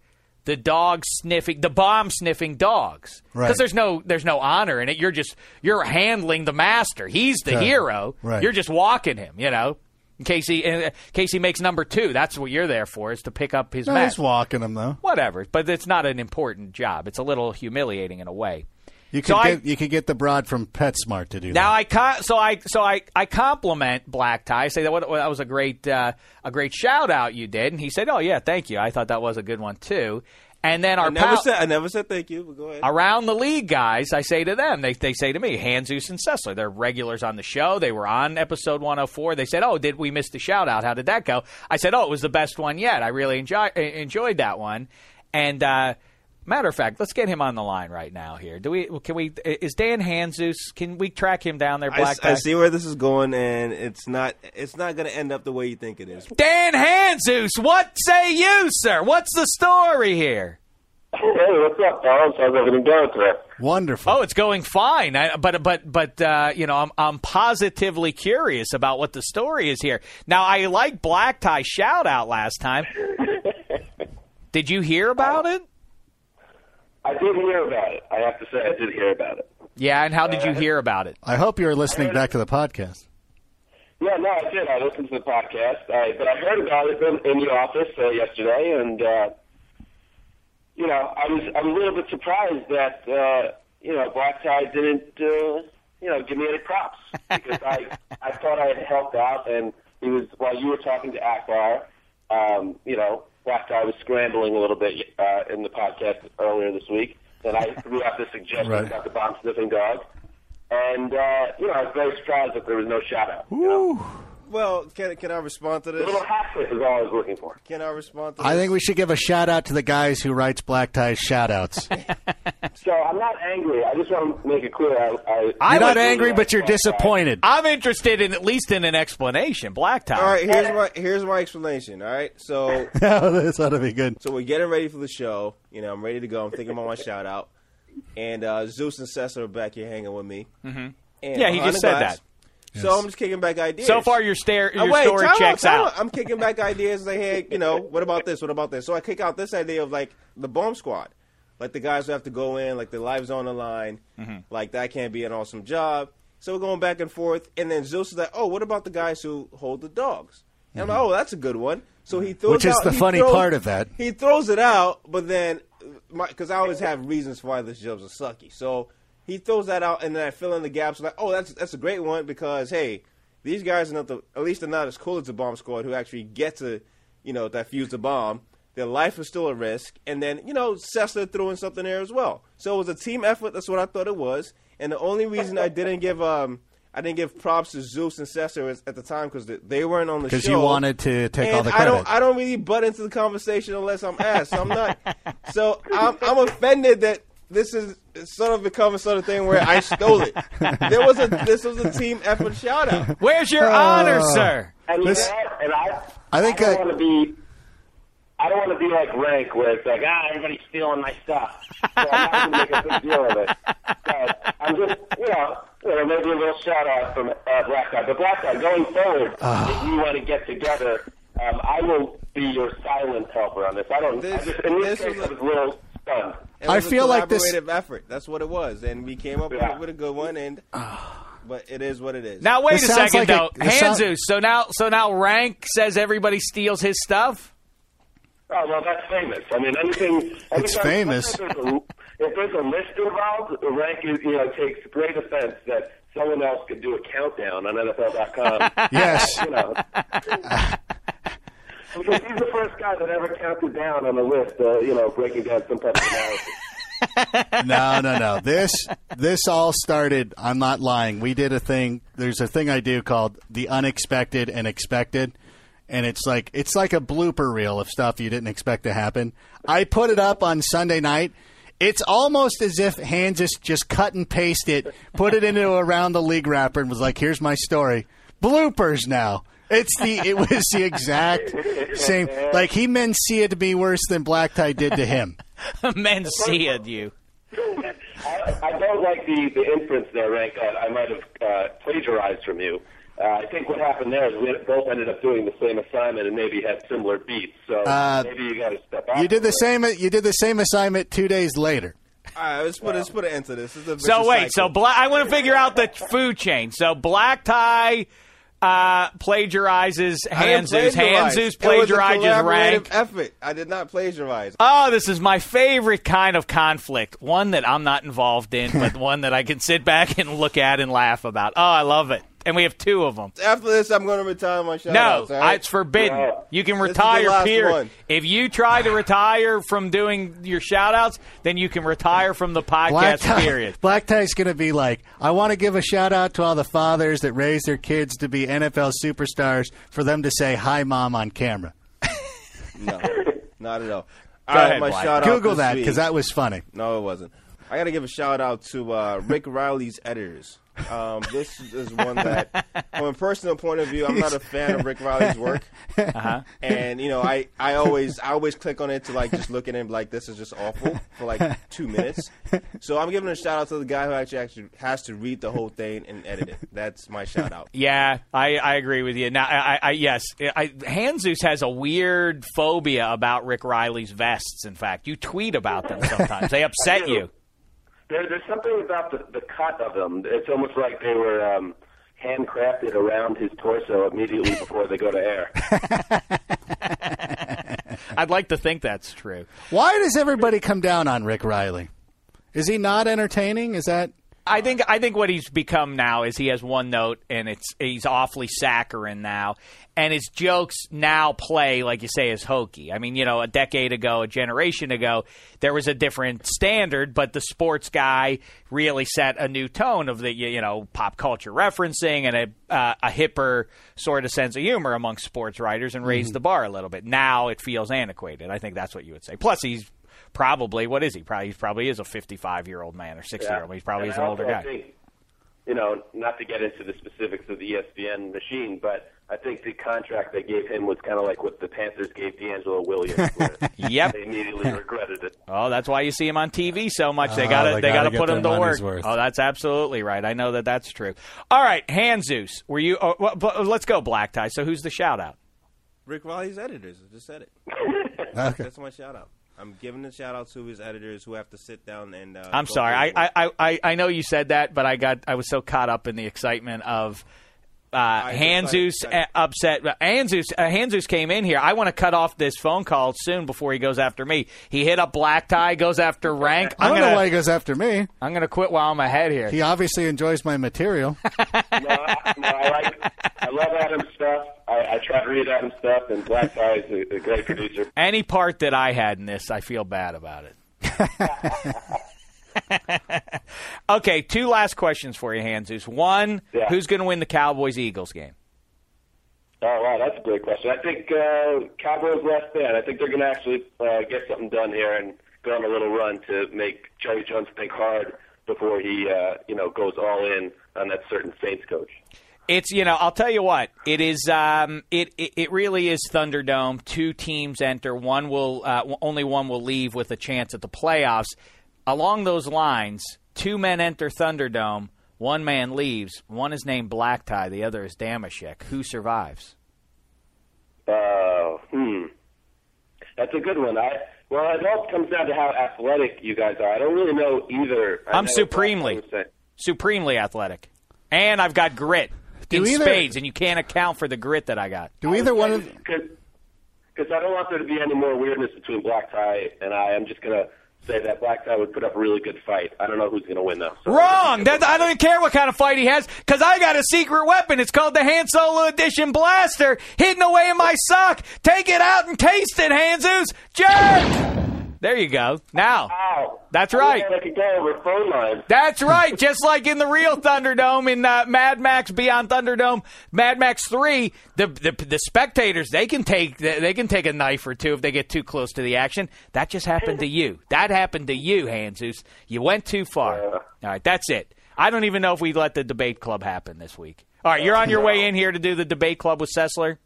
the dog sniffing, the bomb sniffing dogs. Right. Because there's no, there's no honor in it. You're just, you're handling the master. He's the hero. Right. You're just walking him, you know? In case he, in uh, case he makes number two, that's what you're there for, is to pick up his No, mess. he's walking him though. Whatever. But it's not an important job. It's a little humiliating in a way. You could So I- get you could get the broad from PetSmart to do Now that. I con- so I so I I compliment Black Tie. I say that what, that was a great uh, a great shout out you did, and he said, "Oh yeah, thank you. I thought that was a good one too." And then our I never pal- said I never said thank you. But go ahead. around the league guys, I say to them, they they say to me, Hanzus and Sessler, they're regulars on the show. They were on episode 104. They said, "Oh, did we miss the shout out? How did that go?" I said, "Oh, it was the best one yet. I really enjoy, enjoyed that one." And uh, matter of fact, let's get him on the line right now. Here, do we? Can we? Is Dan Hanzus? Can we track him down there, I, Black I Tie? see where this is going, and it's not. It's not going to end up the way you think it is. Dan Hanzus, what say you, sir? What's the story here? Hey, what's up, Tom? How's everything going today? Wonderful. Oh, it's going fine. I, but but but uh, you know, I'm I'm positively curious about what the story is here. Now, I like Black Tie shout out last time. Did you hear about it? I did hear about it. I have to say, I did hear about it. Yeah, and how did you hear about it? I hope you're listening back to the podcast. Yeah, no, I did. I listened to the podcast, I, but I heard about it in, in the office uh, yesterday, and uh, you know, I was I'm a little bit surprised that uh, you know Black Tie didn't uh, you know give me any props because I I thought I had helped out, and he was while you were talking to Akbar, um, you know, Black Tie was scrambling a little bit uh, in the podcast earlier this week, and I threw out the suggestion Right. about the bomb sniffing dog. And uh, you know, I was very surprised that there was no shout out. You know? Well, can can I respond to this? A this? little hat tip is all I was looking for. Can I respond to this? I this? think we should give a shout out to the guys who writes Black Ties shout outs. So I'm not angry. I just want to make it clear. I, I, I You're not would- angry, but you're disappointed. I'm interested in at least in an explanation. Black Tie. All right, here's my here's my explanation. All right, so oh, this ought to be good. so we're getting ready for the show. You know, I'm ready to go. I'm thinking about my shout out, and uh, Zeus and Cesar are back here hanging with me. Mm-hmm. And Yeah, he behind just the said glass. So I'm just kicking back ideas. So far, your stare, Uh, your wait, story checks time out. I'm kicking back ideas like, hey, you know, what about this? What about this? So I kick out this idea of like the bomb squad, like the guys who have to go in, like their lives on the line, Mm-hmm. like that can't be an awesome job. So we're going back and forth, and then Zeus is like, oh, what about the guys who hold the dogs? And I'm like, oh, that's a good one. So he throws Which is out- the funny throws- part of that. He throws it out, but then because I always have reasons for why the jobs are sucky. So he throws that out, and then I fill in the gaps. Like, oh, that's that's a great one because hey, these guys are not the at least they're not as cool as the bomb squad who actually get to you know defuse the bomb. Their life is still a risk, and then you know Cessna threw in something there as well. So it was a team effort. That's what I thought it was. And the only reason I didn't give um I didn't give props to Zeus and Cesar at the time because they weren't on the show. Because you wanted to take all the I don't. I don't really butt into the conversation unless I'm asked. So I'm not. so I'm, I'm offended that this is sort of become a sort of thing where I stole it. There was a. This was a team effort shout out. Where's your honor, sir? and This- know? And I, I think I I- don't want to be. I don't want to be like rank, where it's like, ah, everybody's stealing my stuff. So I'm not going to make a big deal of it. But I'm just, you know, you know, maybe a little shout out from uh, Black Guy. But Black Guy, going forward, Ah. if you want to get together, um, I will be your silent helper on this. I don't. This- I just, in this this, case, was I was a little stunned. It I was a feel like this- collaborative effort. That's what it was, and we came up Yeah. with, with a good one. And but it is what it is. Now wait This a second like a- though, this sound- Hanzus. So now, so now Rank says everybody steals his stuff. Oh well, that's famous. I mean, anything. It's famous. If there's, a, if there's a list involved, the rank is, you know takes great offense that someone else could do a countdown on NFL.com. Yes. you know. he's the first guy that ever counted down on the list. Uh, you know, breaking down some type of analysis. no, no, no. This this all started. I'm not lying. We did a thing. There's a thing I do called the unexpected and expected, and it's like it's like a blooper reel of stuff you didn't expect to happen. I put it up on Sunday night. It's almost as if Hanzus just cut and paste it, put it into a around the league wrapper, and was like, "Here's my story." Bloopers now. It's the it was the exact same. Like he meant see it to be worse than Black Tie did to him. Mencia you. I, I don't like the, the inference there, Rank, that I might have uh, plagiarized from you. Uh, I think what happened there is we both ended up doing the same assignment and maybe had similar beats. So Uh, maybe you got to step out. You did the same. You did the same assignment two days later. All right, let's put let's put an end to this. this is a So vicious wait, so cycle. black. I want to figure out the food chain. So black tie uh, plagiarizes Hanzus. Hanzus It was a plagiarizes rank. Effort. I did not plagiarize. Oh, this is my favorite kind of conflict. One that I'm not involved in, but one that I can sit back and look at and laugh about. Oh, I love it. And we have two of them. After this, I'm going to retire my shout No, outs. all right? it's forbidden. Yeah. You can This is the retire, last period. If you try to retire from doing your shout outs, then you can retire from the Black podcast, Tie, period. Black Tie's going to be like, I want to give a shout out to all the fathers that raise their kids to be NFL superstars for them to say hi, mom on camera. No, not at all. Go All right, ahead, my Black. shout Google this that because that was funny. No, it wasn't. I got to give a shout out to uh, Rick Reilly's editors. Um, this is one that, from a personal point of view, I'm not a fan of Rick Reilly's work. Uh-huh. And you know, I, I always I always click on it to like just look at it and be like this is just awful for like two minutes. So I'm giving a shout out to the guy who actually actually has to read the whole thing and edit it. That's my shout out. Yeah, I, I agree with you. Now, I, I yes, I, Hanzus has a weird phobia about Rick Reilly's vests. In fact, you tweet about them sometimes. they upset you. There, there's something about the, the cut of them. It's almost like they were um, handcrafted around his torso immediately before they go to air. I'd like to think that's true. Why does everybody come down on Rick Reilly? Is he not entertaining? Is that I think I think what he's become now is he has one note and it's he's awfully saccharine now, and his jokes now play like you say is hokey. I mean, you know, a decade ago, a generation ago, there was a different standard, but the sports guy really set a new tone of the you know pop culture referencing and a uh, a hipper sort of sense of humor among sports writers and raised the bar a little bit. Now it feels antiquated. I think that's what you would say. Plus, he's probably what is he? Probably he probably is a 55 year old man or 60 year old. He's probably And is an I older guy. Think, you know, not to get into the specifics of the ESPN machine, but I think the contract they gave him was kind of like what the Panthers gave DeAngelo Williams. where Yep. They immediately regretted it. Oh, that's why you see him on TV so much. They Oh, got to they they got gotta put him to work. worth. Oh, that's absolutely right. I know that that's true. All right, Hanzus, were you? Oh, well, but let's go black tie. So who's the shout out? Rick Reilly's editors. I just said it. Okay. That's my shout out. I'm giving a shout out to his editors who have to sit down and. Uh, I'm sorry. I. I, I, I know you said that, but I got I was so caught up in the excitement of uh, Hanzus like- uh, upset. Hanzus uh, Hanzus came in here. I want to cut off this phone call soon before he goes after me. He hit up black tie, goes after rank. I I'm don't gonna know why he goes after me. I'm gonna quit while I'm ahead here. He obviously enjoys my material. No, I, no, I like. I love Adam's stuff. I, I try to read Adam's stuff, and Black Tie is a, a great producer. Any part that I had in this, I feel bad about it. okay, two last questions for you, Hanzus. One, Yeah. who's going to win the Cowboys Eagles game? Oh wow, that's a great question. I think uh, Cowboys less than. I think they're going to actually uh, get something done here and go on a little run to make Jerry Jones think hard before he, uh, you know, goes all in on that certain Saints coach. It's you know I'll tell you what it is. Um, it, it it really is Thunderdome. Two teams enter. One will uh, only one will leave with a chance at the playoffs. Along those lines, two men enter Thunderdome. One man leaves. One is named Black Tie. The other is Dameshek. Who survives? Uh, hmm. That's a good one. I well, it all comes down to how athletic you guys are. I don't really know either. I I'm know supremely. Black Tie was saying- Supremely athletic, and I've got grit Do in either- spades, and you can't account for the grit that I got. Do either one of Because I don't want there to be any more weirdness between Black Tie and I. I'm just gonna say that Black Tie would put up a really good fight. I don't know who's gonna win though. So- Wrong. That, I don't even care what kind of fight he has because I got a secret weapon. It's called the Han Solo Edition Blaster hidden away in my sock. Take it out and taste it, Hanzus. Jerk! There you go. Now, Ow. That's right. wish I could go phone lines. That's right. Just like in the real Thunderdome in uh, Mad Max Beyond Thunderdome, Mad Max Three, the, the the spectators they can take they can take a knife or two if they get too close to the action. That just happened to you. That happened to you, Hanzus. You went too far. All right, that's it. I don't even know if we let the debate club happen this week. All right, you're on your way in here to do the debate club with Sessler.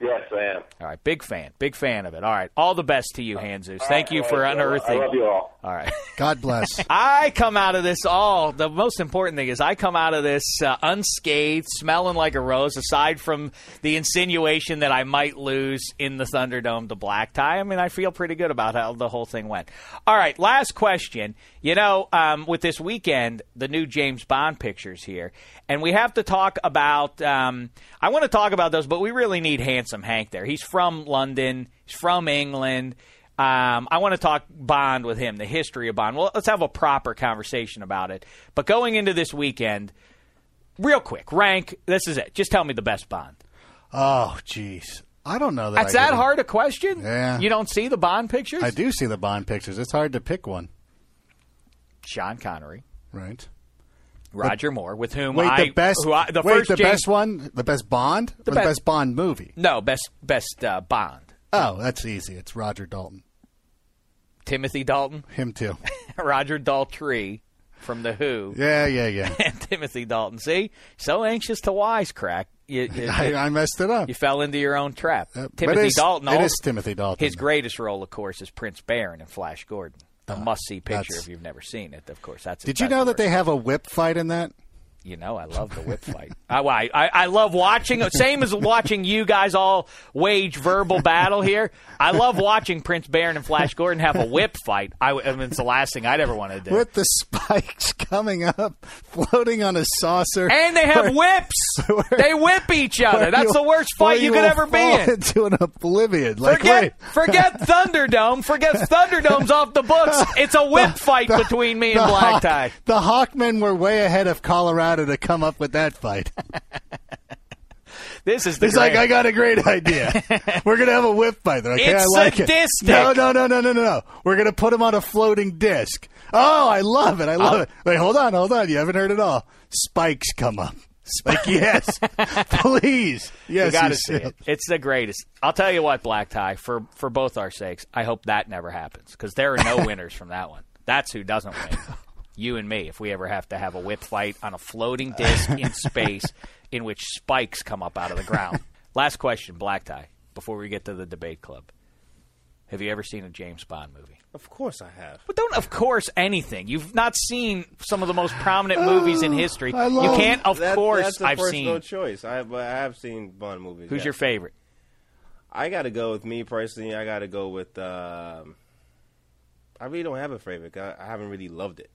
Yes, I am. All right, big fan, big fan of it. All right, all the best to you, Hanzus. Thank you for I unearthing. I love you all. All right. God bless. I come out of this all. The most important thing is I come out of this uh, unscathed, smelling like a rose. Aside from the insinuation that I might lose in the Thunderdome to black tie, I mean I feel pretty good about how the whole thing went. All right, last question. You know, um, with this weekend, the new James Bond pictures here, and we have to talk about. Um, I want to talk about those, but we really need Handsome Hank there. He's from London. He's from England. Um, I want to talk Bond with him, the history of Bond. Well, let's have a proper conversation about it. But going into this weekend, real quick, rank. This is it. Just tell me the best Bond. Oh, jeez. I don't know that. That's I that hard a question. Yeah. You don't see the Bond pictures. I do see the Bond pictures. It's hard to pick one, Sean Connery, right? Roger Moore, with whom Wait, I the best. who I, the wait, the James- best one, the best Bond, The or the best- best Bond movie. No, best best uh, Bond. Oh, that's easy. It's Roger Dalton. Timothy Dalton, Him too. Roger Daltrey from the Who, Yeah, yeah, yeah. and Timothy Dalton. See, so anxious to wisecrack. You, you, I, I messed it up. you fell into your own trap. But Timothy Dalton. It also- is Timothy Dalton. His greatest role, of course, is Prince Barin in Flash Gordon. A uh, must-see picture that's- if you've never seen it. Of course, that's. Did you know that they have a whip fight in that? You know, I love the whip fight. I, I, I I love watching. Same as watching you guys all wage verbal battle here. I love watching Prince Barin and Flash Gordon have a whip fight. I, I mean, it's the last thing I'd ever want to do. With the spikes coming up, floating on a saucer. and they have Where- whips. where- they whip each other. That's the worst fight you could will ever be in. Into an oblivion. Like, Forget, wait. forget Thunderdome. Forget Thunderdome's off the books. It's a whip fight The- between me and the Black Hawk- Tie. The Hawkmen were way ahead of Colorado to come up with that fight. This is the He's like, I got a great idea. We're gonna have a whip fight. They're like, hey, I It's like sadistic. it. No, no, no, no, no, no, no. We're gonna put him on a floating disc. Oh, I love it. I love Oh. it. Wait, hold on, hold on. You haven't heard it all. Spikes come up. Like, yes, please, yes, you got to you see it. It's the greatest. I'll tell you what, Black Tie, for for both our sakes, I hope that never happens because there are no winners from that one. That's who doesn't win. You and me, if we ever have to have a whip fight on a floating disc in space in which spikes come up out of the ground. Last question, Black Tie, before we get to the debate club. Have you ever seen a James Bond movie? Of course I have. But don't, of course, anything. You've not seen some of the most prominent movies in history. I love you can't, of That- course, that's a I've seen. seen. choice. I but I have seen Bond movies. Who's yes. your favorite? I got to go with me personally. I got to go with. Um, I really don't have a favorite. I, I haven't really loved it.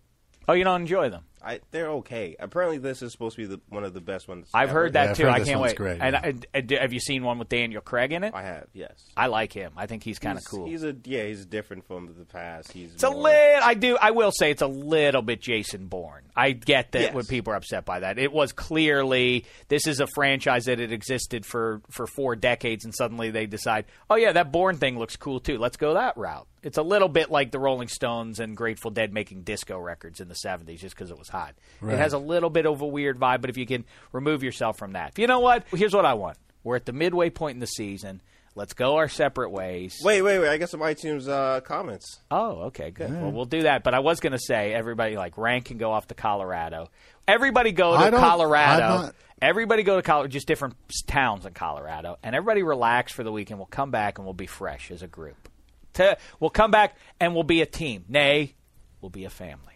Oh, you don't enjoy them? I they're okay. Apparently, this is supposed to be the, one of the best ones. I've ever. heard that Yeah, I've too. heard I this can't one's wait. great, and, yeah. and- and have you seen one with Daniel Craig in it? I have. Yes. I like him. I think he's kind of He's- cool. He's a yeah. He's different from the past. He's it's a more- little. I do. I will say it's a little bit Jason Bourne. I get that Yes. when people are upset by that. It was clearly this is a franchise that had existed for for four decades, and suddenly they decide, oh yeah, that Bourne thing looks cool too. Let's go that route. It's a little bit like the Rolling Stones and Grateful Dead making disco records in the '70s just because it was hot. It has a little bit of a weird vibe, but if you can remove yourself from that, you know what? Here's what I want. We're at the midway point in the season. Let's go our separate ways. Wait, wait, wait. I got some iTunes uh, comments. Oh, okay, good. Well, we'll do that. But I was going to say, everybody like rank can go off to Colorado. Everybody go to Colorado. Everybody go to Colorado, just different towns in Colorado, and everybody relax for the weekend. We'll come back and we'll be fresh as a group. To, we'll come back and we'll be a team. Nay, we'll be a family.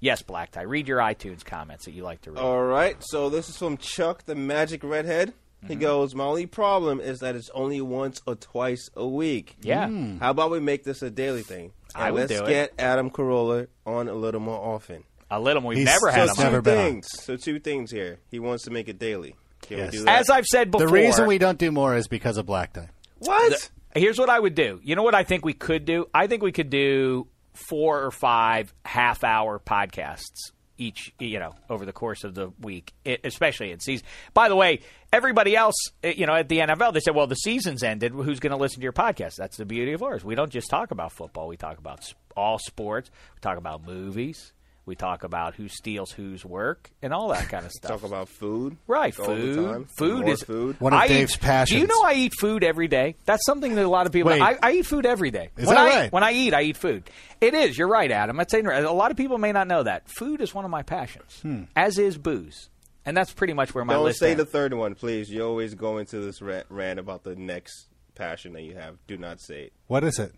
Yes, Black Tie. Read your iTunes comments that you like to read. All right. So this is from Chuck, the Magic Redhead. He Mm-hmm. goes, "My only problem is that it's only once or twice a week. yeah. How about we make this a daily thing? I And would let's do it. get Adam Carolla on a little more often. A little. We've He's never had so him. two never been on. things. So two things here. He wants to make it daily. Can Yes. we do that? As I've said before, The reason we don't do more is because of Black Tie. what? Here's what I would do. You know what I think we could do? I think we could do four or five half hour podcasts each you know over the course of the week, i- especially in season. By the way, everybody else uh, you know at the NFL they said, well, the season's ended. Who's going to listen to your podcast? That's the beauty of ours. We don't just talk about football. We talk about all sports. We talk about movies. We talk about who steals whose work and all that kind of stuff. Talk about food. Right, all the food. time. Food More is food. One of I Dave's eat, passions. Do you know I eat food every day? That's something that a lot of people. Wait. I, I eat food every day. Is when that I, right? When I eat, I eat food. It is. You're right, Adam. That's interesting. A lot of people may not know that food is one of my passions, hmm. as is booze, and that's pretty much where my Don't list. say ends. the third one, please. You always go into this rant, rant about the next passion that you have. Do not say it. What is it?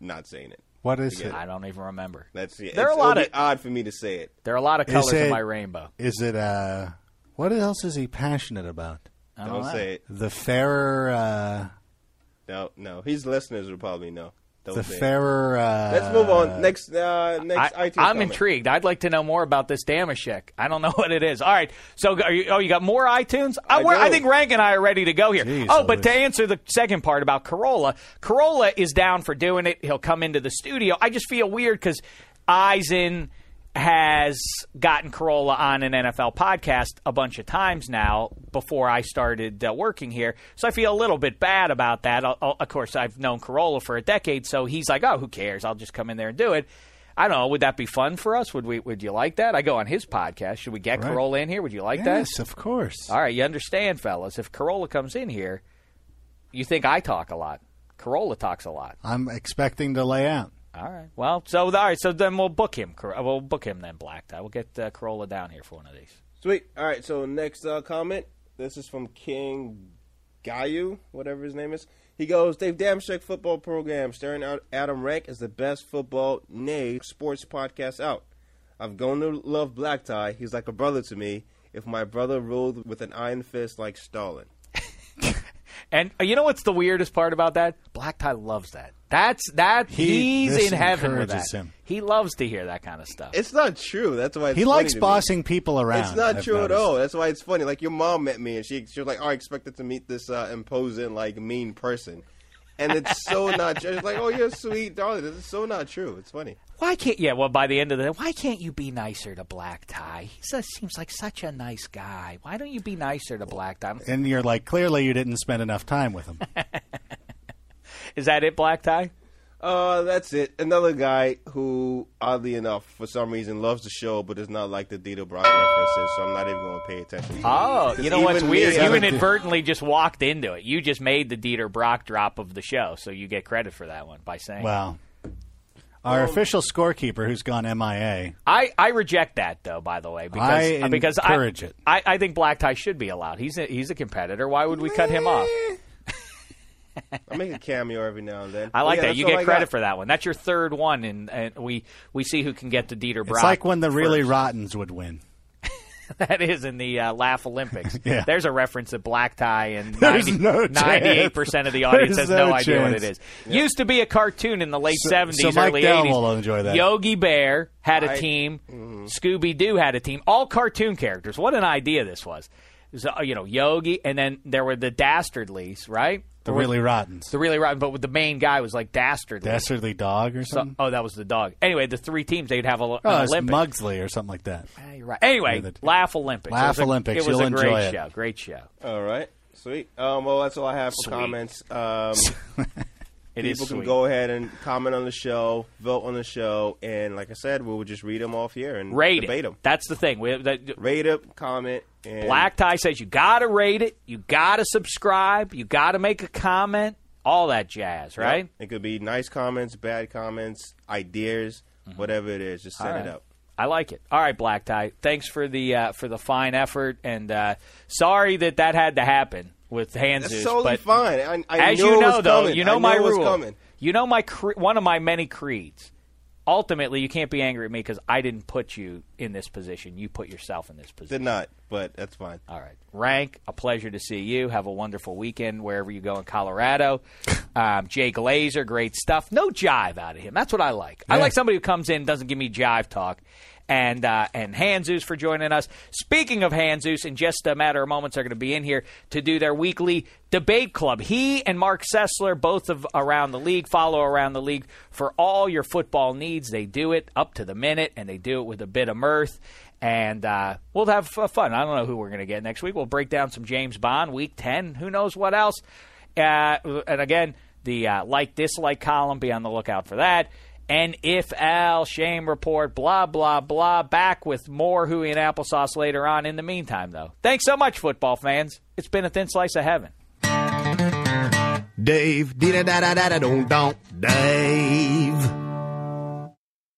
Not saying it. What is Yeah. it? I don't even remember. That's yeah, There are a it's- lot of odd for me to say it. there are a lot of Is colors in my rainbow. Is it uh what else is he passionate about? I Don't know. say it. The fairer uh No, no. His listeners will probably know. Don't the say it. fairer uh Let's move on. Next, uh, next I, iTunes. I'm comment. intrigued. I'd like to know more about this Dameshek. I don't know what it is. All right. So, are you, oh, you got more iTunes? Uh, I I think Rank and I are ready to go here. Jeez, oh, but Louise. to answer the second part about Carolla, Carolla is down for doing it. He'll come into the studio. I just feel weird because Eisen has gotten Carolla on an NFL podcast a bunch of times now before I started uh, working here. So I feel a little bit bad about that. Uh, uh, of course, I've known Carolla for a decade, so he's like, "Oh, who cares? I'll just come in there and do it." I don't know. Would that be fun for us? Would we? Would you like that? I go on his podcast. Should we get Right. Carolla in here? Would you like Yes, that? Yes, of course. All right, you understand, fellas. If Carolla comes in here, you think I talk a lot. Carolla talks a lot. I'm expecting to lay out. All right. Well, so all right. So then we'll book him. Cor- We'll book him then. Black tie. We'll get uh, Carolla down here for one of these. Sweet. All right. So next uh, comment. This is from King Gayu, whatever his name is. He goes, Dave Dameshek football program staring out Adam Rank is the best football, nay, sports podcast out. I've grown to love Black Tie. He's like a brother to me. If my brother ruled with an iron fist like Stalin. And uh, you know what's the weirdest part about that? Black tie loves that. That's that. He- he's this in heaven with that. encourages him. He loves to hear that kind of stuff. It's not true. That's why it's He funny likes to me. bossing people around. It's not I've true at noticed. all. That's why it's funny. Like your mom met me, and she she was like, "Oh, I expected to meet this uh, imposing, like mean person," and it's so not true. It's like, "Oh, you're a sweet darling." It's so not true. It's funny. Why can't? Yeah. Well, by the end of the day, why can't you be nicer to Black tie? He says, seems like such a nice guy. Why don't you be nicer to Black tie? And you're like, clearly you didn't spend enough time with him. Is that it, Black tie? Uh, that's it. Another guy who, oddly enough, for some reason, loves the show, but does not like the Dieter Brock references. So I'm not even going to pay attention. to Oh, you know what's weird? You inadvertently just walked into it. You just made the Dieter Brock drop of the show, so you get credit for that one by saying. Wow. Our official scorekeeper, who's gone MIA, I, I reject that though. By the way, because I because encourage I, it. I I think Black Tie should be allowed. He's a, he's a competitor. Why would we cut him off? I make a cameo every now and then. I like yeah, that. You get I credit got. for that one. That's your third one, and, and we we see who can get the Dieter Brock. it's like when the really first. rottens would win. that is in the uh, Laugh Olympics. Yeah. There's a reference to black tie, and There's no 98 percent of the audience There's has no, no idea what it is. chance. is. Used to be a cartoon in the late So- 70s, so Mike early Dell 80s. will enjoy that. Yogi Bear had a I- team. Mm-hmm. Scooby Doo had a team. All cartoon characters. What an idea this was. It was, uh, you know, Yogi, and then there were the Dastardlies, right? The Or was- really rottens. the really rotten, but with the main guy was like Dastardly. Dastardly dog or So, something? oh, that was the dog. Anyway, the three teams they'd have a, oh, it's Olympic. Mugsley or something like that. Yeah, you're right. Anyway, Yeah, the- Laugh Olympics. Laugh it was a, Olympics. It was You'll a great enjoy it. show. Great show. All right. Sweet. Um, well, that's all I have for Sweet. comments. Um, It people can sweet. go ahead and comment on the show, vote on the show, and like I said, we will just read them off here and rate debate it. them. That's the thing. We, that, Rate it, comment, and Black Tie says you got to rate it, you got to subscribe, you got to make a comment, all that jazz, Yep. right? It could be nice comments, bad comments, ideas, whatever it is. Just send All it up. I like it. All right, Black Tie. Thanks for the uh, for the fine effort, and uh, sorry that that had to happen with Hanzus. That's totally but fine. I, I as you know, though, coming. you know my rule. coming. You know my cre- one of my many creeds. Ultimately, you can't be angry at me because I didn't put you in this position. You put yourself in this position. Did not, but that's fine. All right. Rank, a pleasure to see you. Have a wonderful weekend wherever you go in Colorado. Um, Jay Glazer, great stuff. No jive out of him. That's what I like. I like somebody who comes in, doesn't give me jive talk. And uh, and Hanzus for joining us. Speaking of Hanzus, in just a matter of moments, are going to be in here to do their weekly debate club. He and Marc Sessler, both of around the league, follow around the league for all your football needs. They do it up to the minute, and they do it with a bit of mirth. And uh, we'll have fun. I don't know who we're going to get next week. We'll break down some James Bond, week 10. Who knows what else? Uh, and again, the uh, like dislike column, be on the lookout for that. And if Al, shame report, blah, blah, blah. Back with more Huey and applesauce later on. In the meantime, though, thanks so much, football fans. It's been a thin slice of heaven. Dave, da da da da don't don't Dave.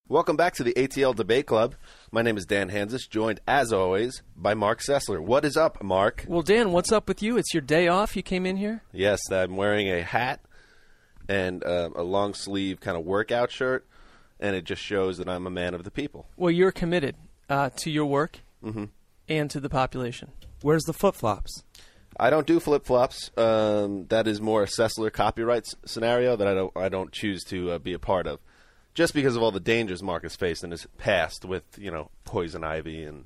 Welcome back to the ATL Debate Club. My name is Dan Hanzus, joined as always by Marc Sessler. What is up, Marc? Well, Dan, what's up with you? It's your day off. You came in here. Yes, I'm wearing a hat and uh, a long sleeve kind of workout shirt, and it just shows that I'm a man of the people. Well, you're committed uh, to your work Mhm. and to the population. Where's the flip flops? I don't do flip flops. Um, that is more a Sessler copyright s- scenario that I don't I don't choose to uh, be a part of, just because of all the dangers Marc has faced in his past with you know poison ivy and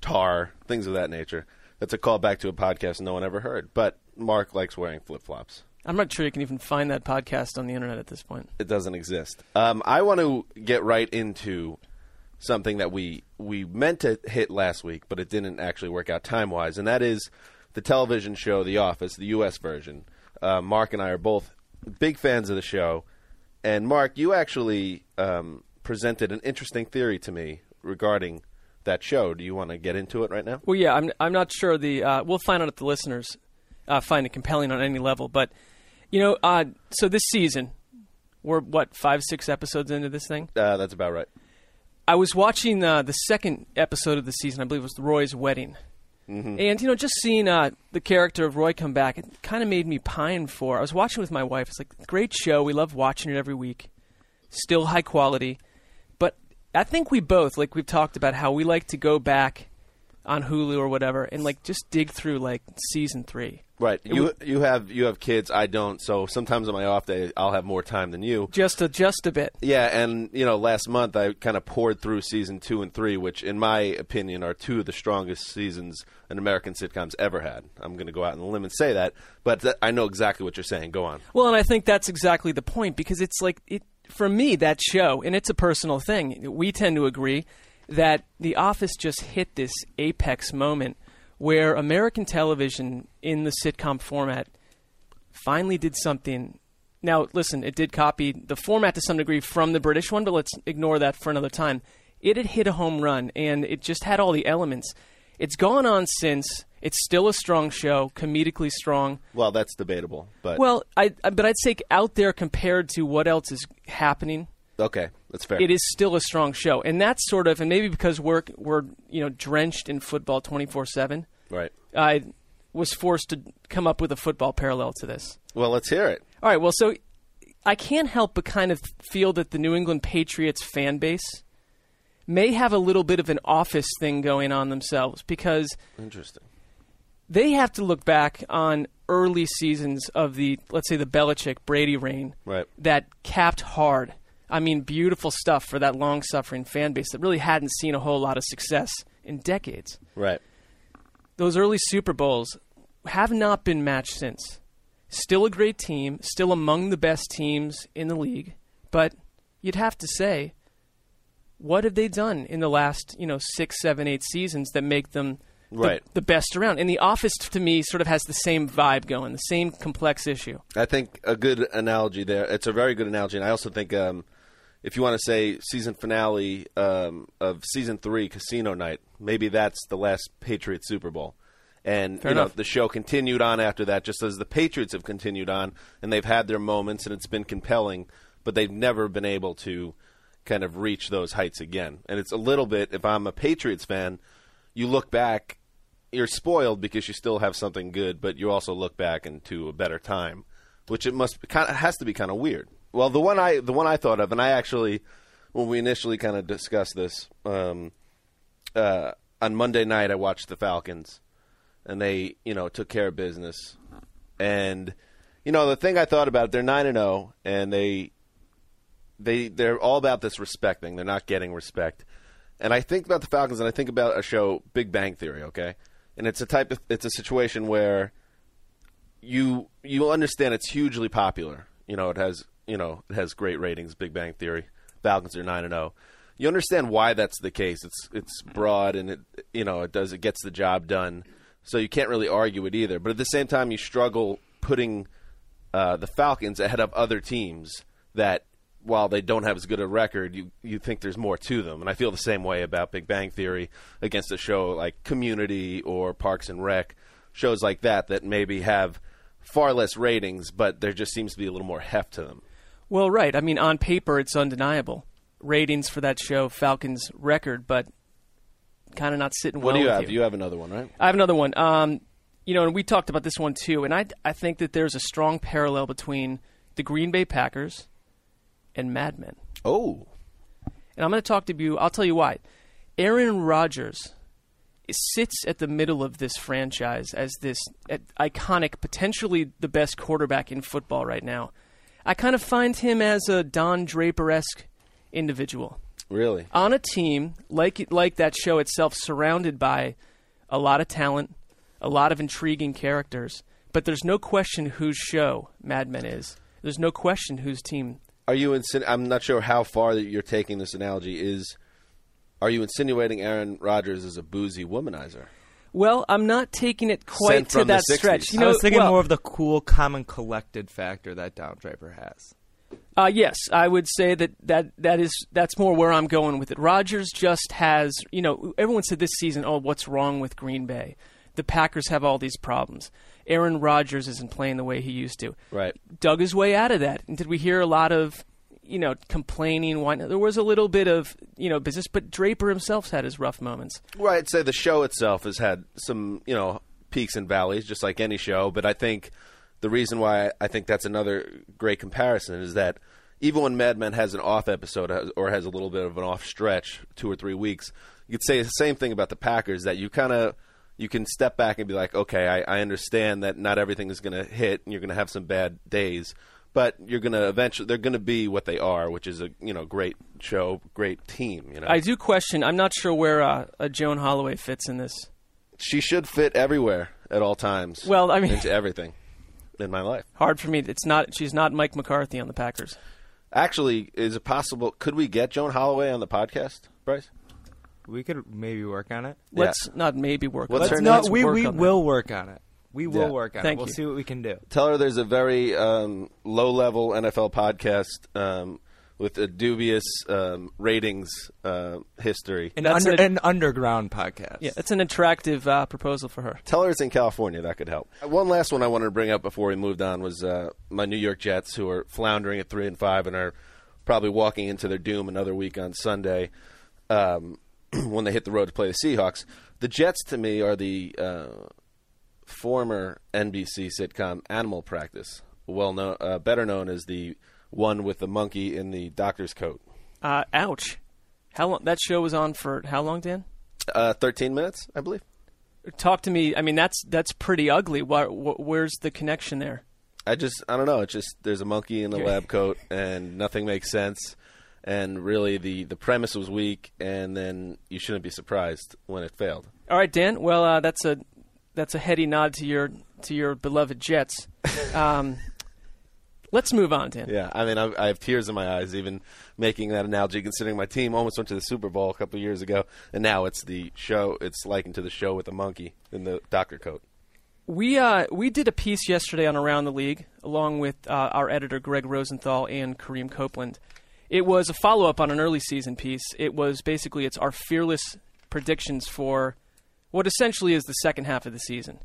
tar things of that nature. That's a callback to a podcast no one ever heard. But Marc likes wearing flip flops. I'm not sure you can even find that podcast on the internet at this point. It doesn't exist. Um, I want to get right into something that we we meant to hit last week, but it didn't actually work out time wise, and that is the television show The Office, the U.S. version. Uh, Mark and I are both big fans of the show, and Mark, you actually um, presented an interesting theory to me regarding that show. Do you want to get into it right now? Well, yeah, I'm I'm not sure the uh, we'll find out if the listeners uh, find it compelling on any level, but you know, uh, so this season we're what five six episodes into this thing. Uh, that's about right. I was watching uh, the second episode of the season. I believe it was Roy's wedding, Mhm. and you know, just seeing uh, the character of Roy come back, it kind of made me pine for. I was watching with my wife. It's like great show. We love watching it every week. Still high quality, but I think we both like we've talked about how we like to go back on Hulu or whatever and like just dig through like season three. Right. You you have you have kids. I don't. So sometimes on my off day, I'll have more time than you. Just a just a bit. Yeah, and you know, last month I kind of poured through season two and three, which, in my opinion, are two of the strongest seasons an American sitcom's ever had. I'm going to go out on a limb and say that, but th- I know exactly what you're saying. Go on. Well, and I think that's exactly the point because it's like it for me that show, and it's a personal thing. We tend to agree that The Office just hit this apex moment where American television in the sitcom format finally did something. Now, listen, it did copy the format to some degree from the British one, but let's ignore that for another time. It had hit a home run, and it just had all the elements. It's gone on since. It's still a strong show, comedically strong. Well, that's debatable, but Well, I, but I'd say out there compared to what else is happening, okay, that's fair. it is still a strong show, and that's sort of and maybe because we're we're you know drenched in football twenty four seven. Right. I was forced to come up with a football parallel to this. Well, let's hear it. All right, well, so I can't help but kind of feel that the New England Patriots fan base may have a little bit of an office thing going on themselves because Interesting. they have to look back on early seasons of the let's say the Belichick Brady reign Right. that capped hard. I mean, beautiful stuff for that long suffering fan base that really hadn't seen a whole lot of success in decades. Right. Those early Super Bowls have not been matched since. Still a great team, still among the best teams in the league, but you'd have to say, what have they done in the last, you know, six, seven, eight seasons that make them the, Right. the best around? And the Office, to me, sort of has the same vibe going, the same complex issue. I think a good analogy there. It's a very good analogy, and I also think um, if you want to say season finale um, of season three, Casino Night, maybe that's the last Patriots Super Bowl. And Fair you know enough. the show continued on after that, just as the Patriots have continued on, and they've had their moments, and it's been compelling, but they've never been able to kind of reach those heights again. And it's a little bit. If I'm a Patriots fan, you look back, you're spoiled because you still have something good, but you also look back into a better time, which it must kind of has to be kind of weird. Well, the one I the one I thought of, and I actually when we initially kind of discussed this um, uh, on Monday night, I watched the Falcons, and they you know took care of business, and you know the thing I thought about they're nine and zero, and they they they're all about this respect thing. They're not getting respect, And I think about the Falcons, and I think about a show, Big Bang Theory. Okay, and it's a type of it's a situation where you you understand it's hugely popular. You know, it has you know it has great ratings. Big Bang Theory. Falcons are nine and zero. You understand why that's the case. It's it's broad and it you know it does it gets the job done. So you can't really argue it either. But at the same time, you struggle putting uh, the Falcons ahead of other teams that while they don't have as good a record, you you think there's more to them. And I feel the same way about Big Bang Theory against a show like Community or Parks and Rec, shows like that that maybe have far less ratings, but there just seems to be a little more heft to them. Well, right. I mean, on paper, it's undeniable. Ratings for that show, Falcons record, but kind of not sitting What well What do you have? You have another one, right? I have another one. Um, you know, and we talked about this one too, and I I think that there's a strong parallel between the Green Bay Packers and Mad Men. Oh. And I'm going to talk to you. I'll tell you why. Aaron Rodgers sits at the middle of this franchise as this iconic, potentially the best quarterback in football right now. I kind of find him as a Don Draper esque individual Really? on a team like like that show itself, surrounded by a lot of talent, a lot of intriguing characters. But there's no question whose show Mad Men is. There's no question whose team. Are you insin- I'm not sure how far that you're taking this analogy. Is are you insinuating Aaron Rodgers is a boozy womanizer? Well, I'm not taking it quite Sent to from the that 60s. stretch. You I know, was thinking well, more of the cool, common, collected factor that Don Draper has. Uh, yes, I would say that, that that is that's more where I'm going with it. Rodgers just has, you know, everyone said this season, oh, what's wrong with Green Bay? The Packers have all these problems. Aaron Rodgers isn't playing the way he used to. Right. Dug his way out of that. And did we hear a lot of, you know, complaining? Why there was a little bit of, you know, business, but Draper himself's had his rough moments. Well, I'd say the show itself has had some, you know, peaks and valleys, just like any show. But I think the reason why I think that's another great comparison is that even when Mad Men has an off episode uh, or has a little bit of an off stretch, two or three weeks, you could say the same thing about the Packers. That you kind of you can step back and be like, okay, I, I understand that not everything is going to hit, and you're going to have some bad days. But you're going to eventually, they're going to be what they are, which is a you know great show, great team. You know, I do question. I'm not sure where uh, a Joan Holloway fits in this. she should fit everywhere at all times. Well, I mean- into everything in my life. Hard for me. It's not. She's not Mike McCarthy on the Packers. Actually, is it possible? Could we get Joan Holloway on the podcast, Bryce? We could maybe work on it. Let's not maybe work. What's on it. name? Let's we work we on that. will work on it. We will Yeah. work on Thank it. We'll you. see what we can do. Tell her there's a very um, low-level NFL podcast um, with a dubious um, ratings uh, history. An, That's under, a- an underground podcast. Yeah, that's an attractive uh, proposal for her. Tell her it's in California. That could help. One last one I wanted to bring up before we moved on was uh, my New York Jets, who are floundering at three and five and are probably walking into their doom another week on Sunday um, when they hit the road to play the Seahawks. The Jets, to me, are the uh, former NBC sitcom Animal Practice, well known, uh, better known as the one with the monkey in the doctor's coat. Uh, ouch. How long? That show was on for how long, Dan? Uh, Thirteen minutes, I believe. Talk to me. I mean, that's that's pretty ugly. Why, wh- where's the connection there? I just I don't know. It's just there's a monkey in the lab coat and nothing makes sense. And really, the the premise was weak, and then you shouldn't be surprised when it failed. All right, Dan. Well, uh, that's a that's a heady nod to your to your beloved Jets. Um, let's move on, Dan. Yeah, I mean, I, I have tears in my eyes even making that analogy, considering my team almost went to the Super Bowl a couple of years ago, and now it's the show. It's likened to the show with the monkey in the doctor coat. We uh, we did a piece yesterday on Around the League, along with uh, our editor Greg Rosenthal and Kareem Copeland. It was a follow up on an early season piece. It was basically it's our fearless predictions for what essentially is the second half of the season.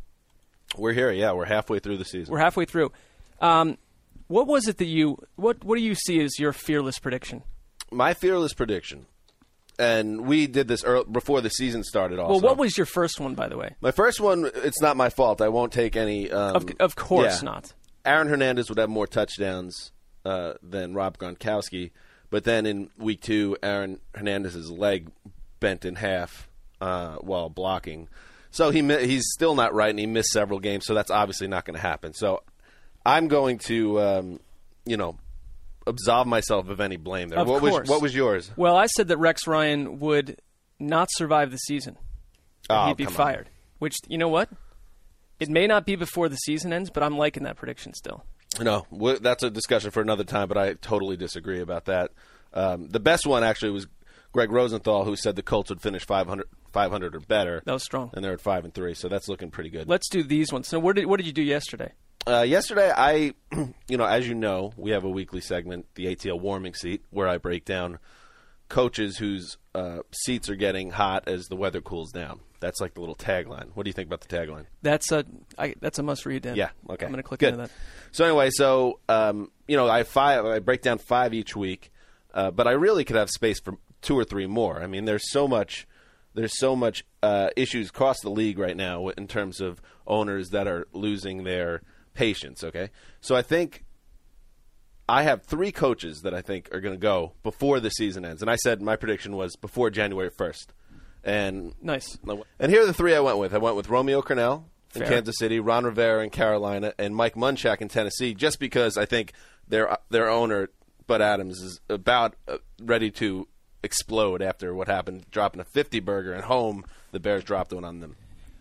We're here, yeah. We're halfway through the season. We're halfway through. Um, what was it that you what what do you see as your fearless prediction? my fearless prediction, and we did this earl before the season started. Also, Well, what was your first one, by the way? My first one, it's not my fault. I won't take any. Um, Of- of course yeah. not. Aaron Hernandez would have more touchdowns uh, than Rob Gronkowski, but then in week two, Aaron Hernandez's leg bent in half uh, while blocking, so he he's still not right, and he missed several games. So that's obviously not going to happen. So I'm going to, um, you know, absolve myself of any blame there. Of what course. was what was yours? Well, I said that Rex Ryan would not survive the season. Oh, he'd be come on. fired. Which you know what? It may not be before the season ends, but I'm liking that prediction still. No, that's a discussion for another time, but I totally disagree about that. Um, the best one actually was Greg Rosenthal, who said the Colts would finish 500, 500 or better. That was strong. And they're at 5 and 3, so that's looking pretty good. Let's do these ones. So, what did what did you do yesterday? Uh, yesterday, I, you know, as you know, we have a weekly segment, the ATL warming seat, where I break down coaches whose uh, seats are getting hot as the weather cools down. That's like the little tagline. What do you think about the tagline? That's a I, that's a must read. Dan. Yeah. Okay. I'm going to click Good. into that. So anyway, so um, you know, I five. I break down five each week, uh, but I really could have space for two or three more. I mean, there's so much. There's so much uh, issues across the league right now in terms of owners that are losing their patience. Okay, so I think I have three coaches that I think are going to go before the season ends, and I said my prediction was before January first. And nice. And here are the three I went with. I went with Romeo Crennel in Fair. Kansas City, Ron Rivera in Carolina, and Mike Munchak in Tennessee. Just because I think their their owner Bud Adams is about uh, ready to explode after what happened, dropping a fifty burger at home. The Bears dropped one on them.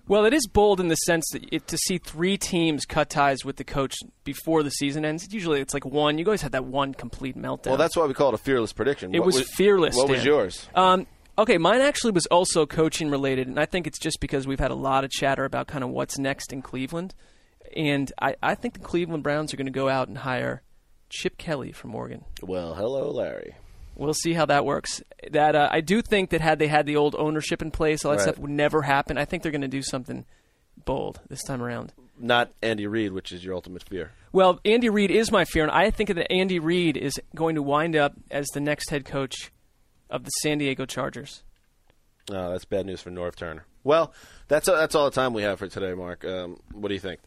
Well, it is bold in the sense that it, to see three teams cut ties with the coach before the season ends. Usually, it's like one. You always had that one complete meltdown. Well, that's why we call it a fearless prediction. It What was, fearless. What was yours? Um, okay, mine actually was also coaching related, and I think it's just because we've had a lot of chatter about kind of what's next in Cleveland, and I, I think the Cleveland Browns are going to go out and hire Chip Kelly from Oregon. Well, hello, Larry. We'll see how that works. That uh, I do think that had they had the old ownership in place, all that Right. stuff would never happen. I think they're going to do something bold this time around. Not Andy Reid, which is your ultimate fear. Well, Andy Reid is my fear, and I think that Andy Reid is going to wind up as the next head coach of the San Diego Chargers. Oh, that's bad news for Norv Turner. Well, that's that's all the time we have for today, Mark. Um, what do you think?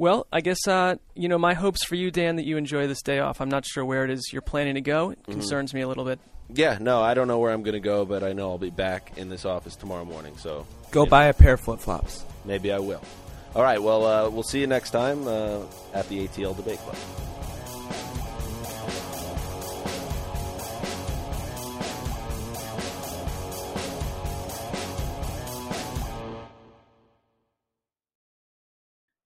Well, I guess uh, you know my hopes for you, Dan, that you enjoy this day off. I'm not sure where it is you're planning to go. It Mhm. concerns me a little bit. Yeah, no, I don't know where I'm going to go, but I know I'll be back in this office tomorrow morning. So Go you know, buy a pair of flip flops. Maybe I will. All right. Well, uh, we'll see you next time uh, at the ATL Debate Club.